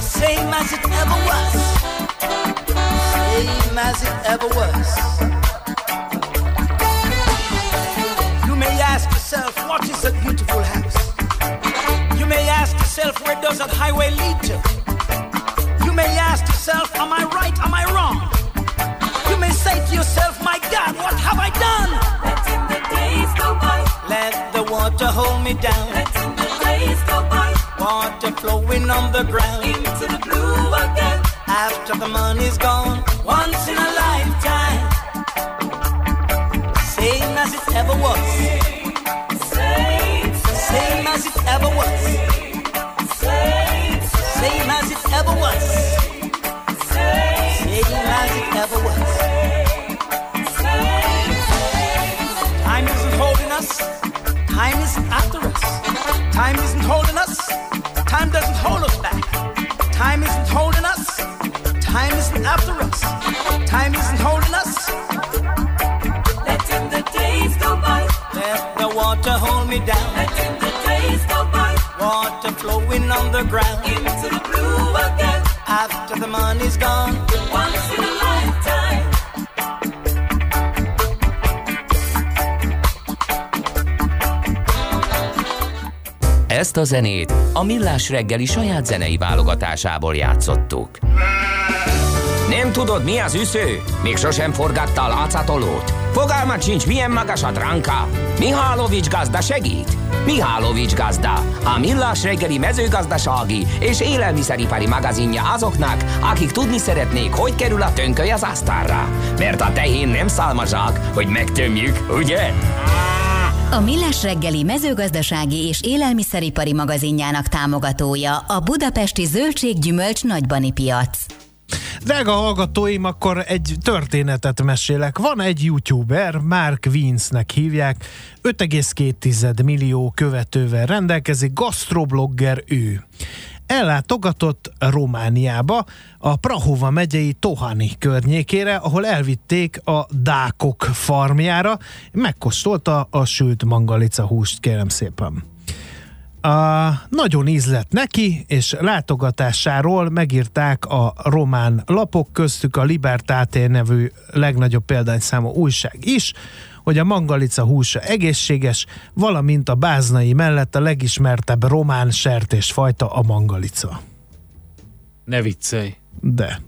S13: Same as it ever was. Same as it ever was. You may ask yourself, what is that beautiful house? You may ask yourself, where does that highway lead to? You may ask yourself, am I right? Am I wrong? You may say to yourself, my God, what have I done? Water hold me down.
S14: Letting the days go by.
S13: Water flowing on the ground.
S14: Into the blue again.
S13: After the money's gone. Once in a lifetime. Same as it ever was.
S14: Same,
S13: Same as it ever was. Hold us back. Time isn't holding us. Time isn't after us. Time isn't holding us.
S14: Letting the days go by.
S13: Let the water hold me down.
S14: Letting the days go by.
S13: Water flowing on the ground.
S14: Into the blue again.
S13: After the money's gone.
S14: Once in a lifetime.
S2: Ezt a zenét a Millás reggeli saját zenei válogatásából játszottuk. Nem tudod, mi az üsző? Még sosem forgatta a látszatolót? Fogalmat sincs, milyen magas a dránka? Mihálovics gazda segít? Mihálovics gazda, a Millás reggeli mezőgazdasági és élelmiszeripari magazinja azoknak, akik tudni szeretnék, hogy kerül a tönköly az asztalra. Mert a tehén nem szálmazsák, hogy megtömjük, ugye?
S5: A Millás reggeli mezőgazdasági és élelmiszeripari magazinjának támogatója a Budapesti Zöldséggyümölcs Nagybani Piac.
S6: Drága hallgatóim, akkor egy történetet mesélek. Van egy youtuber, Mark Winsnek hívják, 5,2 millió követővel rendelkezik, gastroblogger ő. Ellátogatott Romániába, a Prahova megyei Tohani környékére, ahol elvitték a dákok farmjára, megkóstolta a sült mangalica húst, kérem szépen. A, nagyon ízlett neki, és látogatásáról megírták a román lapok, köztük a Libertáté nevű legnagyobb példányszámú újság is, hogy a mangalica húsa egészséges, valamint a báznai mellett a legismertebb román sertésfajta a mangalica.
S7: Ne viccelj.
S6: De.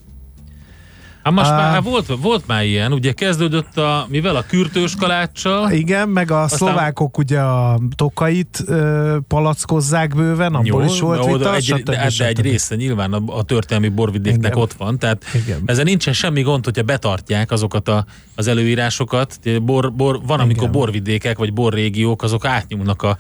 S7: Hát most
S6: Á.
S7: már hát volt, volt már ilyen, ugye kezdődött a, mivel a kürtős kaláccsal.
S6: Igen, meg a
S7: Aztán-
S6: szlovákok ugye a tokait ö, palackozzák bőven, abból
S7: Jó,
S6: is volt
S7: oda
S6: vita,
S7: egy,
S6: stb.
S7: de, de egy része nyilván a, a történelmi borvidéknek
S6: Igen.
S7: ott van, tehát
S6: Igen.
S7: ezzel nincsen semmi gond, hogyha betartják azokat a, az előírásokat. Bor, bor, van, amikor
S6: Igen.
S7: borvidékek vagy borrégiók, azok átnyúlnak a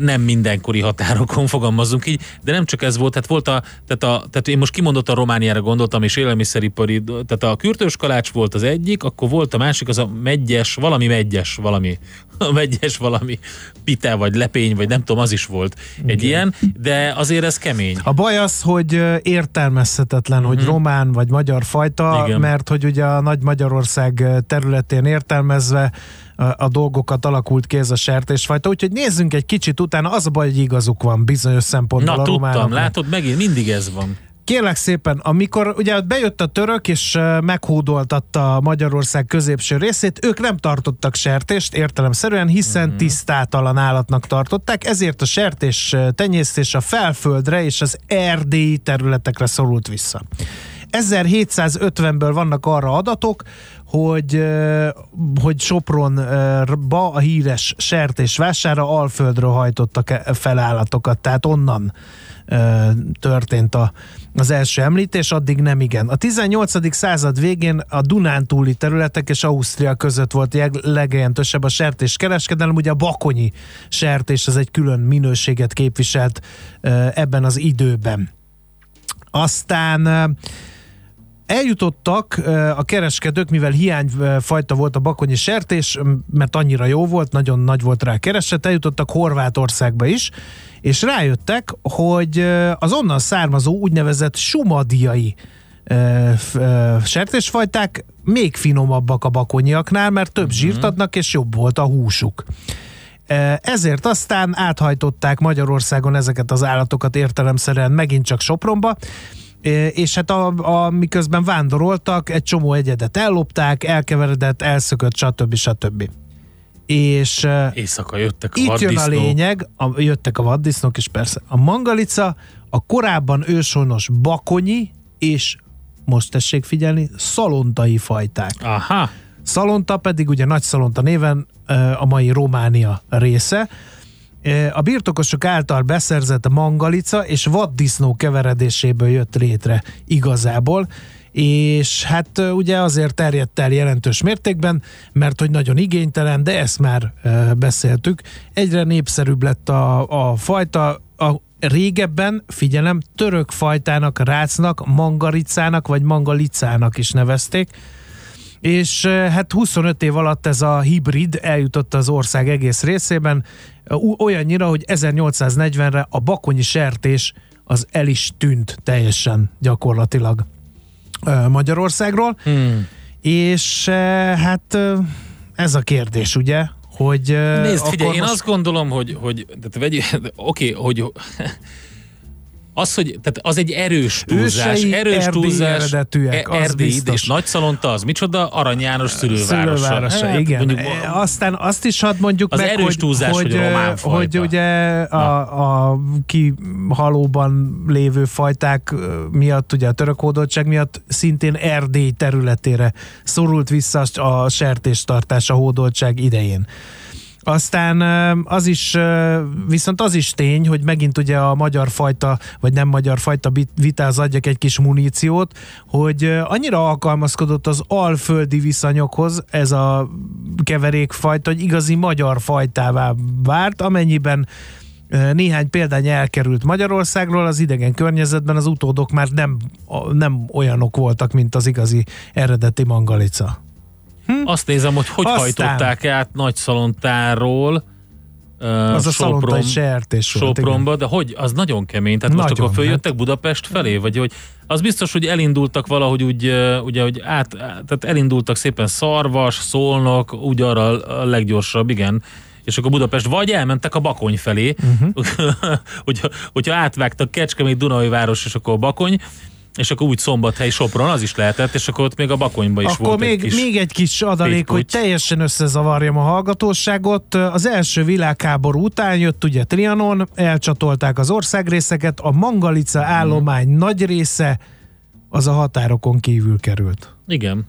S7: nem mindenkori határokon fogalmazunk így, de nem csak ez volt, tehát volt a, tehát, a, tehát én most kimondottan Romániára gondoltam, és élelmiszeripari, tehát a kürtős kalács volt az egyik, akkor volt a másik, az a megyes, valami megyes, valami, a megyes valami pite, vagy lepény, vagy nem tudom, az is volt egy ilyen, de azért ez kemény.
S6: A baj az, hogy értelmezhetetlen, hogy román vagy magyar fajta,
S7: Mhm. Igen.
S6: mert hogy ugye a Nagy Magyarország területén értelmezve a, dolgokat alakult ki ez a sertésfajta, úgyhogy nézzünk egy kicsit utána, az a baj, hogy igazuk van bizonyos szempontból
S7: Na,
S6: a
S7: tudtam,
S6: románoknak.
S7: látod, megint mindig ez van.
S6: Kérlek szépen, amikor ugye bejött a török és meghódoltatta Magyarország középső részét, ők nem tartottak sertést értelemszerűen, hiszen
S7: Mhm.
S6: mm-hmm. tisztátalan állatnak tartották, ezért a sertés tenyésztés a felföldre és az erdélyi területekre szorult vissza. 1750-ből vannak arra adatok, hogy, hogy Sopronba a híres sertés vására Alföldről hajtottak e- fel állatokat, tehát onnan történt a, az első említés, addig nem igen. A 18. század végén a Dunántúli területek és Ausztria között volt leg- legjelentősebb a sertés kereskedelem, ugye a bakonyi sertés az egy külön minőséget képviselt ebben az időben. Aztán Eljutottak a kereskedők, mivel hiányfajta volt a bakonyi sertés, mert annyira jó volt, nagyon nagy volt rá kereset, eljutottak Horvátországba is, és rájöttek, hogy az onnan származó úgynevezett sumadiai sertésfajták még finomabbak a bakonyiaknál, mert több zsírt adnak, és jobb volt a húsuk. Ezért aztán áthajtották Magyarországon ezeket az állatokat értelemszerűen megint csak Sopronba, és hát a, a, miközben vándoroltak, egy csomó egyedet ellopták, elkeveredett, elszökött, stb. stb. És
S7: Éjszaka jöttek a
S6: itt jön a lényeg, a, jöttek a vaddisznók is persze. A mangalica a korábban őshonos bakonyi és most tessék figyelni, szalontai fajták.
S7: Aha.
S6: Szalonta pedig ugye Nagy Szalonta néven a mai Románia része. A birtokosok által beszerzett mangalica és vaddisznó keveredéséből jött létre igazából, és hát ugye azért terjedt el jelentős mértékben, mert hogy nagyon igénytelen, de ezt már beszéltük. Egyre népszerűbb lett a, a fajta, a régebben, figyelem, török fajtának, rácnak, mangaricának vagy mangalicának is nevezték, és eh, hát 25 év alatt ez a hibrid eljutott az ország egész részében, olyannyira, hogy 1840-re a bakonyi sertés az el is tűnt teljesen gyakorlatilag Magyarországról,
S7: Hmm.
S6: és eh, hát ez a kérdés, ugye, hogy
S7: Nézd, figyelj,
S6: akkor
S7: én
S6: most-
S7: azt gondolom, hogy, hogy tehát vegy, oké, hogy az, hogy tehát az egy erős túlzás,
S6: Ősei
S7: erős túlzás,
S6: eredetűek, az
S7: Erdély, és Nagy Szalonta az micsoda? Arany János szülővárosa.
S6: Szülővárosa,
S7: Hát,
S6: igen.
S7: mondjuk-
S6: E, Aztán azt is hadd mondjuk
S7: Az
S6: meg,
S7: erős túlzás, hogy
S6: hogy,
S7: román
S6: hogy, hogy ugye a, a kihalóban lévő fajták ö, miatt, ugye a török hódoltság miatt szintén Erdély területére szorult vissza a sertéstartás a hódoltság idején. Aztán az is, viszont az is tény, hogy megint ugye a magyar fajta, vagy nem magyar fajta vitáz adjak egy kis muníciót, hogy annyira alkalmazkodott az alföldi viszonyokhoz ez a keverékfajta, hogy igazi magyar fajtává várt, amennyiben néhány példány elkerült Magyarországról, az idegen környezetben az utódok már nem, nem olyanok voltak, mint az igazi eredeti mangalica.
S7: Azt nézem, hogy hogy
S6: Aztán-
S7: hajtották át Nagy Szalontáról
S6: Az a szalontai sertés volt,
S7: Sopronba, de hogy? Az nagyon kemény. Tehát most
S6: Nagyon,
S7: akkor följöttek Budapest felé? Vagy hogy az biztos, hogy elindultak valahogy úgy, ö, ugye, hogy át, át- tehát elindultak szépen Szarvas, Szolnok, úgy arra a leggyorsabb, igen. És akkor Budapest, vagy elmentek a Bakony felé, uh-huh. hogyha, hogyha átvágtak Kecskemét, Dunai város, és akkor a Bakony, és akkor úgy Szombathely, Sopron, az is lehetett, és akkor ott még a Bakonyba is
S6: Akkor
S7: volt
S6: még,
S7: egy kis...
S6: még egy kis adalék,
S7: pétputy.
S6: hogy teljesen összezavarjam a hallgatóságot. Az első világháború után jött ugye Trianon, elcsatolták az országrészeket, a Mangalica állomány nagy része az a határokon kívül került.
S7: Igen.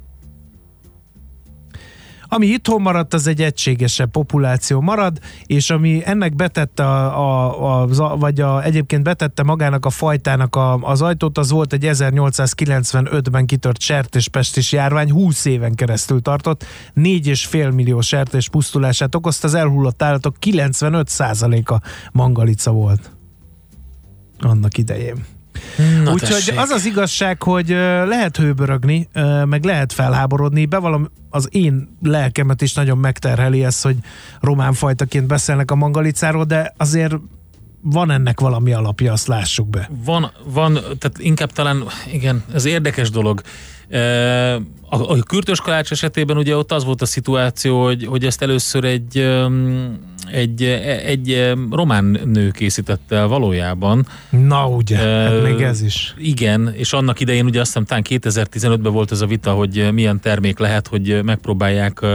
S6: Ami itthon maradt, az egy egységesebb populáció marad, és ami ennek betette a, a, a, vagy a, egyébként betette magának a fajtának a, az ajtót, az volt egy 1895-ben kitört sertéspestis járvány, 20 éven keresztül tartott, 4,5 millió sertés pusztulását okozta, az elhullott állatok 95%-a mangalica volt annak idején. Úgyhogy az az igazság, hogy lehet hőbörögni, meg lehet felháborodni, bevallom, az én lelkemet is nagyon megterheli ez, hogy román fajtaként beszélnek a mangalicáról, de azért van ennek valami alapja, azt lássuk be.
S7: Van, van, tehát inkább talán, igen, ez érdekes dolog. E, A, a kürtös kalács esetében ugye ott az volt a szituáció, hogy, hogy ezt először egy, egy, egy román nő készítette el valójában.
S6: Na ugye,
S7: E,
S6: hát még ez is.
S7: Igen, és annak idején ugye azt hiszem talán 2015-ben volt ez a vita, hogy milyen termék lehet, hogy megpróbálják,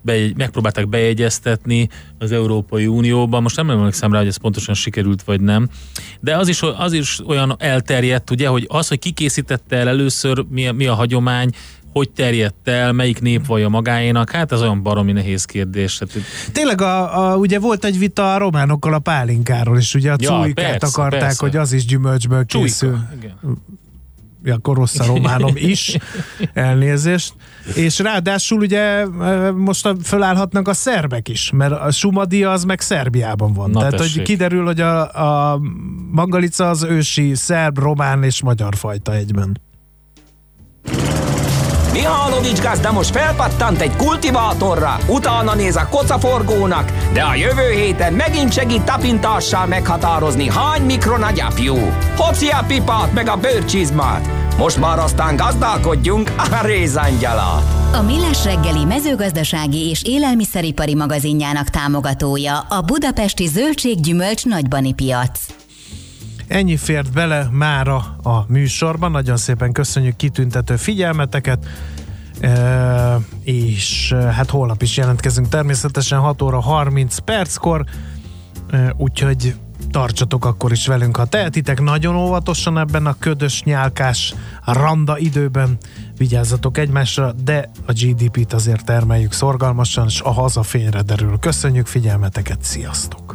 S7: bejegy, megpróbálták bejegyeztetni az Európai Unióban. Most nem emlékszem rá, hogy ez pontosan sikerült, vagy nem. De az is, az is olyan elterjedt, ugye, hogy az, hogy ki készítette el először, mi mi a hagyomány, hogy terjedt el, melyik nép vallja magáénak, hát ez olyan baromi nehéz kérdés. Hát,
S6: Tényleg a, a, ugye volt egy vita a románokkal a pálinkáról, és ugye a
S7: Ja,
S6: cújkát
S7: persze,
S6: akarták,
S7: persze.
S6: hogy az is gyümölcsből
S7: Csújka,
S6: készül.
S7: igen.
S6: Ja, akkor rossz a románom is, elnézést. És ráadásul ugye most fölállhatnak a szerbek is, mert a Sumadia az meg Szerbiában van.
S7: Na,
S6: Tehát, hogy
S7: tessék.
S6: kiderül, hogy a, a mangalica az ősi szerb, román és magyar fajta egyben.
S15: Mihálovics gazda most felpattant egy kultivátorra, utána néz a kocaforgónak, de a jövő héten megint segít tapintással meghatározni, hány mikron a gyapjú. Hoci a pipát meg a bőrcsizmát. Most már aztán gazdálkodjunk a rézangyalat.
S5: A Millás reggeli mezőgazdasági és élelmiszeripari magazinjának támogatója a Budapesti Zöldséggyümölcs Nagybani Piac.
S6: Ennyi fért bele mára a műsorban. Nagyon szépen köszönjük kitüntető figyelmeteket. E, és e, hát holnap is jelentkezünk természetesen 6 óra 30 perckor, e, úgyhogy tartsatok akkor is velünk, ha tehetitek, nagyon óvatosan ebben a ködös, nyálkás, randa időben vigyázzatok egymásra, de a GDP-t azért termeljük szorgalmasan, és a haza fényre derül. Köszönjük figyelmeteket, sziasztok!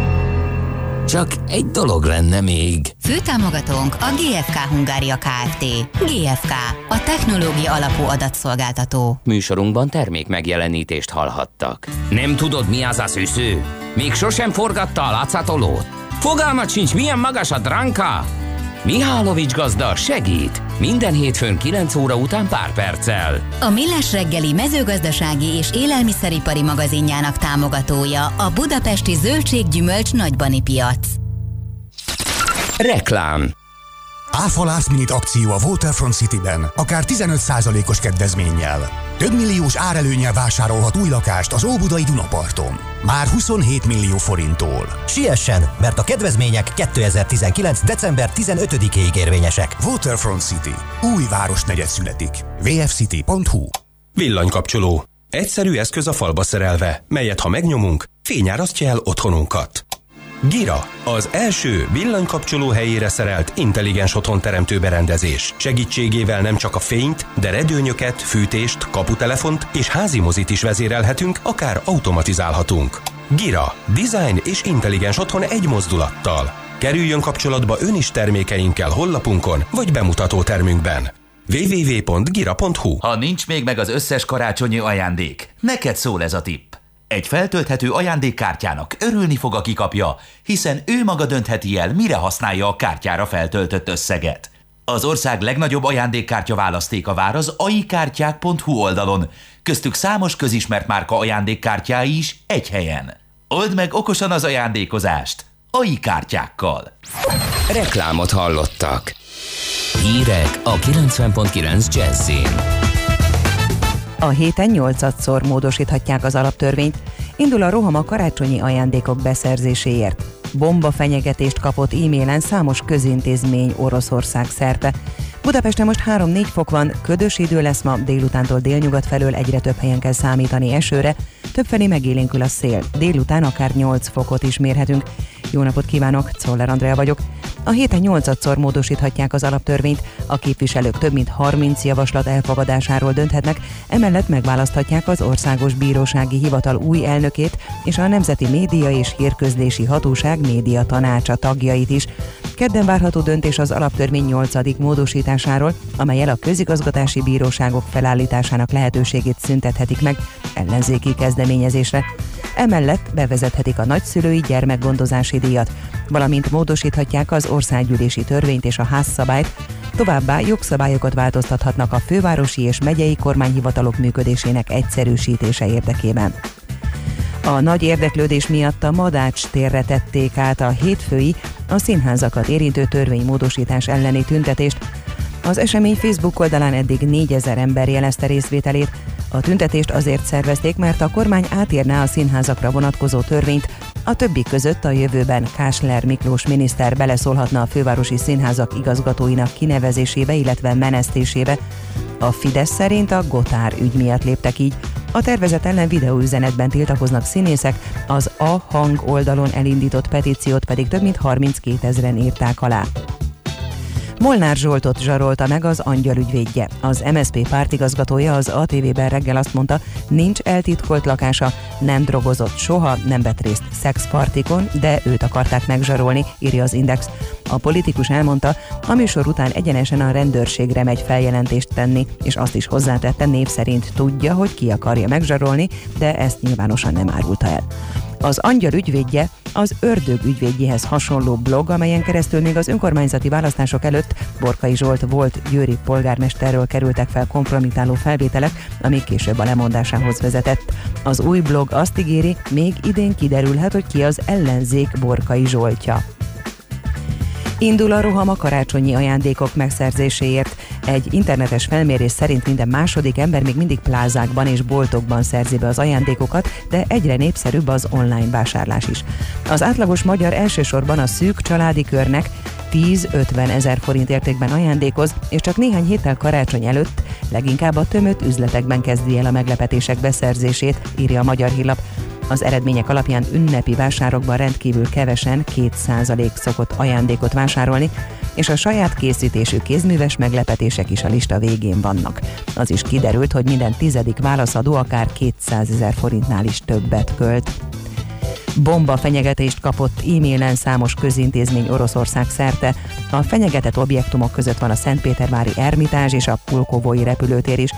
S2: Csak egy dolog lenne még.
S5: Főtámogatónk a GFK Hungária Kft. GFK, a technológia alapú adatszolgáltató.
S2: Műsorunkban termék megjelenítést hallhattak. Nem tudod, mi az a szűző? Még sosem forgatta a látszatolót? Fogalmat sincs, milyen magas a dránka? Mihálovics gazda segít! Minden hétfőn 9 óra után pár perccel.
S5: A Millás reggeli mezőgazdasági és élelmiszeripari magazinjának támogatója a Budapesti Zöldséggyümölcs Nagybani Piac.
S2: Reklám
S16: Áfa Last Minute akció a Waterfront Cityben, akár 15%-os kedvezménnyel. Több milliós árelőnyel vásárolhat új lakást az Óbudai Dunaparton. Már 27 millió forinttól.
S17: Siessen, mert a kedvezmények 2019. december 15-ig érvényesek.
S16: Waterfront City. Új városnegyed születik. vfcity.hu
S18: Villanykapcsoló. Egyszerű eszköz a falba szerelve, melyet ha megnyomunk, fényárasztja el otthonunkat. Gira, az első villanykapcsoló helyére szerelt intelligens otthon teremtő berendezés. Segítségével nem csak a fényt, de redőnyöket, fűtést, kaputelefont és házi mozit is vezérelhetünk, akár automatizálhatunk. Gira, design és intelligens otthon egy mozdulattal. Kerüljön kapcsolatba ön is termékeinkkel hollapunkon vagy bemutató termünkben www.gira.hu
S19: Ha nincs még meg az összes karácsonyi ajándék, neked szól ez a tipp. Egy feltölthető ajándékkártyának örülni fog, aki kapja, hiszen ő maga döntheti el, mire használja a kártyára feltöltött összeget. Az ország legnagyobb ajándékkártya választéka vár az aikártyák.hu oldalon, köztük számos közismert márka ajándékkártyái is egy helyen. Old meg okosan az ajándékozást, AI kártyákkal.
S2: Reklámot hallottak. Hírek a 90.9 Jazzin.
S3: A héten 8-szor módosíthatják az alaptörvényt. Indul a roham a karácsonyi ajándékok beszerzéséért. Bomba fenyegetést kapott e-mailen számos közintézmény Oroszország szerte. Budapesten most 3-4 fok van, ködös idő lesz ma, délutántól délnyugat felől egyre több helyen kell számítani esőre, többfelé megélénkül a szél, délután akár 8 fokot is mérhetünk. Jó napot kívánok, Czoller Andrea vagyok. A héten 8-szor módosíthatják az alaptörvényt, a képviselők több mint 30 javaslat elfogadásáról dönthetnek, emellett megválaszthatják az Országos Bírósági Hivatal új elnökét és a Nemzeti Média és Hírközlési Hatóság média tanácsa tagjait is. Kedden várható döntés az alaptörvény 8. módosításáról, amelyel a közigazgatási bíróságok felállításának lehetőségét szüntethetik meg ellenzéki kezdeményezésre. Emellett bevezethetik a nagyszülői gyermekgondozási díjat, valamint módosíthatják az országgyűlési törvényt és a házszabályt, továbbá jogszabályokat változtathatnak a fővárosi és megyei kormányhivatalok működésének egyszerűsítése érdekében. A nagy érdeklődés miatt a Madács térre tették át a hétfői, a színházakat érintő törvénymódosítás elleni tüntetést. Az esemény Facebook oldalán eddig 4000 ember jelezte részvételét. A tüntetést azért szervezték, mert a kormány átírná a színházakra vonatkozó törvényt, a többi között a jövőben Kásler Miklós miniszter beleszólhatna a fővárosi színházak igazgatóinak kinevezésébe, illetve menesztésébe. A Fidesz szerint a Gotár ügy miatt léptek így. A tervezet ellen videóüzenetben tiltakoznak színészek, az A hang oldalon elindított petíciót pedig több mint 32 ezeren írták alá. Molnár Zsoltot zsarolta meg az angyal ügyvédje. Az MSZP pártigazgatója az ATV-ben reggel azt mondta, nincs eltitkolt lakása, nem drogozott soha, nem vett részt szexpartikon, de őt akarták megzsarolni, írja az Index. A politikus elmondta, a műsor után egyenesen a rendőrségre megy feljelentést tenni, és azt is hozzátette, név szerint tudja, hogy ki akarja megzsarolni, de ezt nyilvánosan nem árulta el. Az angyal ügyvédje az ördög ügyvédjéhez hasonló blog, amelyen keresztül még az önkormányzati választások előtt Borkai Zsolt volt győri polgármesterről kerültek fel kompromitáló felvételek, ami később a lemondásához vezetett. Az új blog azt ígéri, még idén kiderülhet, hogy ki az ellenzék Borkai Zsoltja. Indul a roham a karácsonyi ajándékok megszerzéséért. Egy internetes felmérés szerint minden második ember még mindig plázákban és boltokban szerzi be az ajándékokat, de egyre népszerűbb az online vásárlás is. Az átlagos magyar elsősorban a szűk családi körnek 10-50 ezer forint értékben ajándékoz, és csak néhány héttel karácsony előtt leginkább a tömött üzletekben kezdi el a meglepetések beszerzését, írja a Magyar Hírlap. Az eredmények alapján ünnepi vásárokban rendkívül kevesen 2% szokott ajándékot vásárolni, és a saját készítésű kézműves meglepetések is a lista végén vannak. Az is kiderült, hogy minden tizedik válaszadó akár 200 ezer forintnál is többet költ. Bomba fenyegetést kapott e-mailen számos közintézmény Oroszország szerte. A fenyegetett objektumok között van a Szentpétervári Ermitázs és a Pulkovói repülőtér is.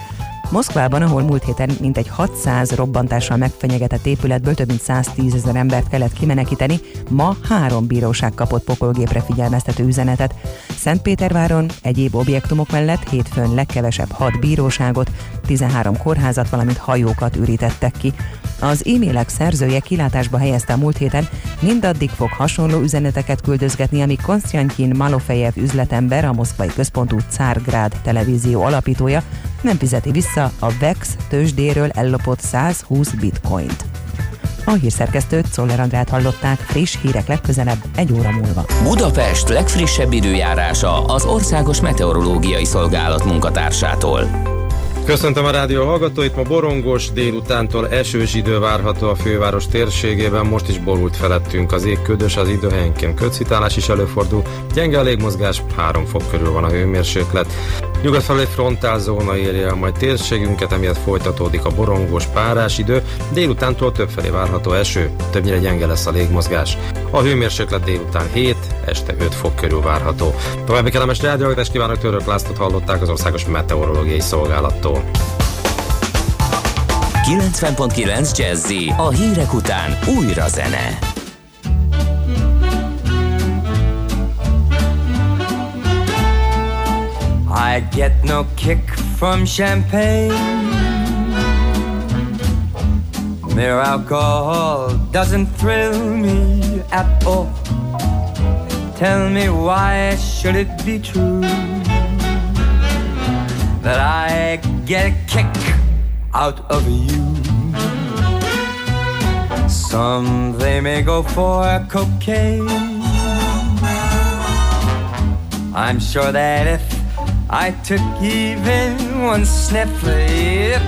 S3: Moszkvában, ahol múlt héten mintegy 600 robbantással megfenyegetett épületből több mint 110 ezer embert kellett kimenekíteni, ma három bíróság kapott pokolgépre figyelmeztető üzenetet. Szentpéterváron egyéb objektumok mellett hétfőn legkevesebb 6 bíróságot, 13 kórházat, valamint hajókat ürítettek ki. Az e-mailek szerzője kilátásba helyezte a múlt héten, mindaddig fog hasonló üzeneteket küldözgetni, amíg Konstantin Malofejev üzletember, a moszkvai központú Cárgrád televízió alapítója nem fizeti vissza a VEX tőzsdéről ellopott 120 bitcoint. A hírszerkesztőt Szoller Andrát hallották, friss hírek legközelebb egy óra múlva.
S2: Budapest legfrissebb időjárása az Országos Meteorológiai Szolgálat munkatársától.
S20: Köszöntöm a rádió hallgatóit, ma borongos, délutántól esős idő várható a főváros térségében, most is borult felettünk az ég ködös, az idő helyenként ködszitálás is előfordul, gyenge a légmozgás, 3 fok körül van a hőmérséklet. Nyugat felé frontálzóna érje el majd térségünket, emiatt folytatódik a borongos párás idő, délutántól többfelé várható eső, többnyire gyenge lesz a légmozgás. A hőmérséklet délután 7, este 5 fok körül várható. További kellemes rádióhallgatást kívánok, Török Lászlót hallották az Országos Meteorológiai Szolgálattól.
S2: 90.9 Jazzy a hírek után újra zene.
S21: I get no kick from champagne. Mere alcohol doesn't thrill me at all. Tell me why should it be true that I get a kick out of you? Some they may go for cocaine. I'm sure that if I took even one sniff, it.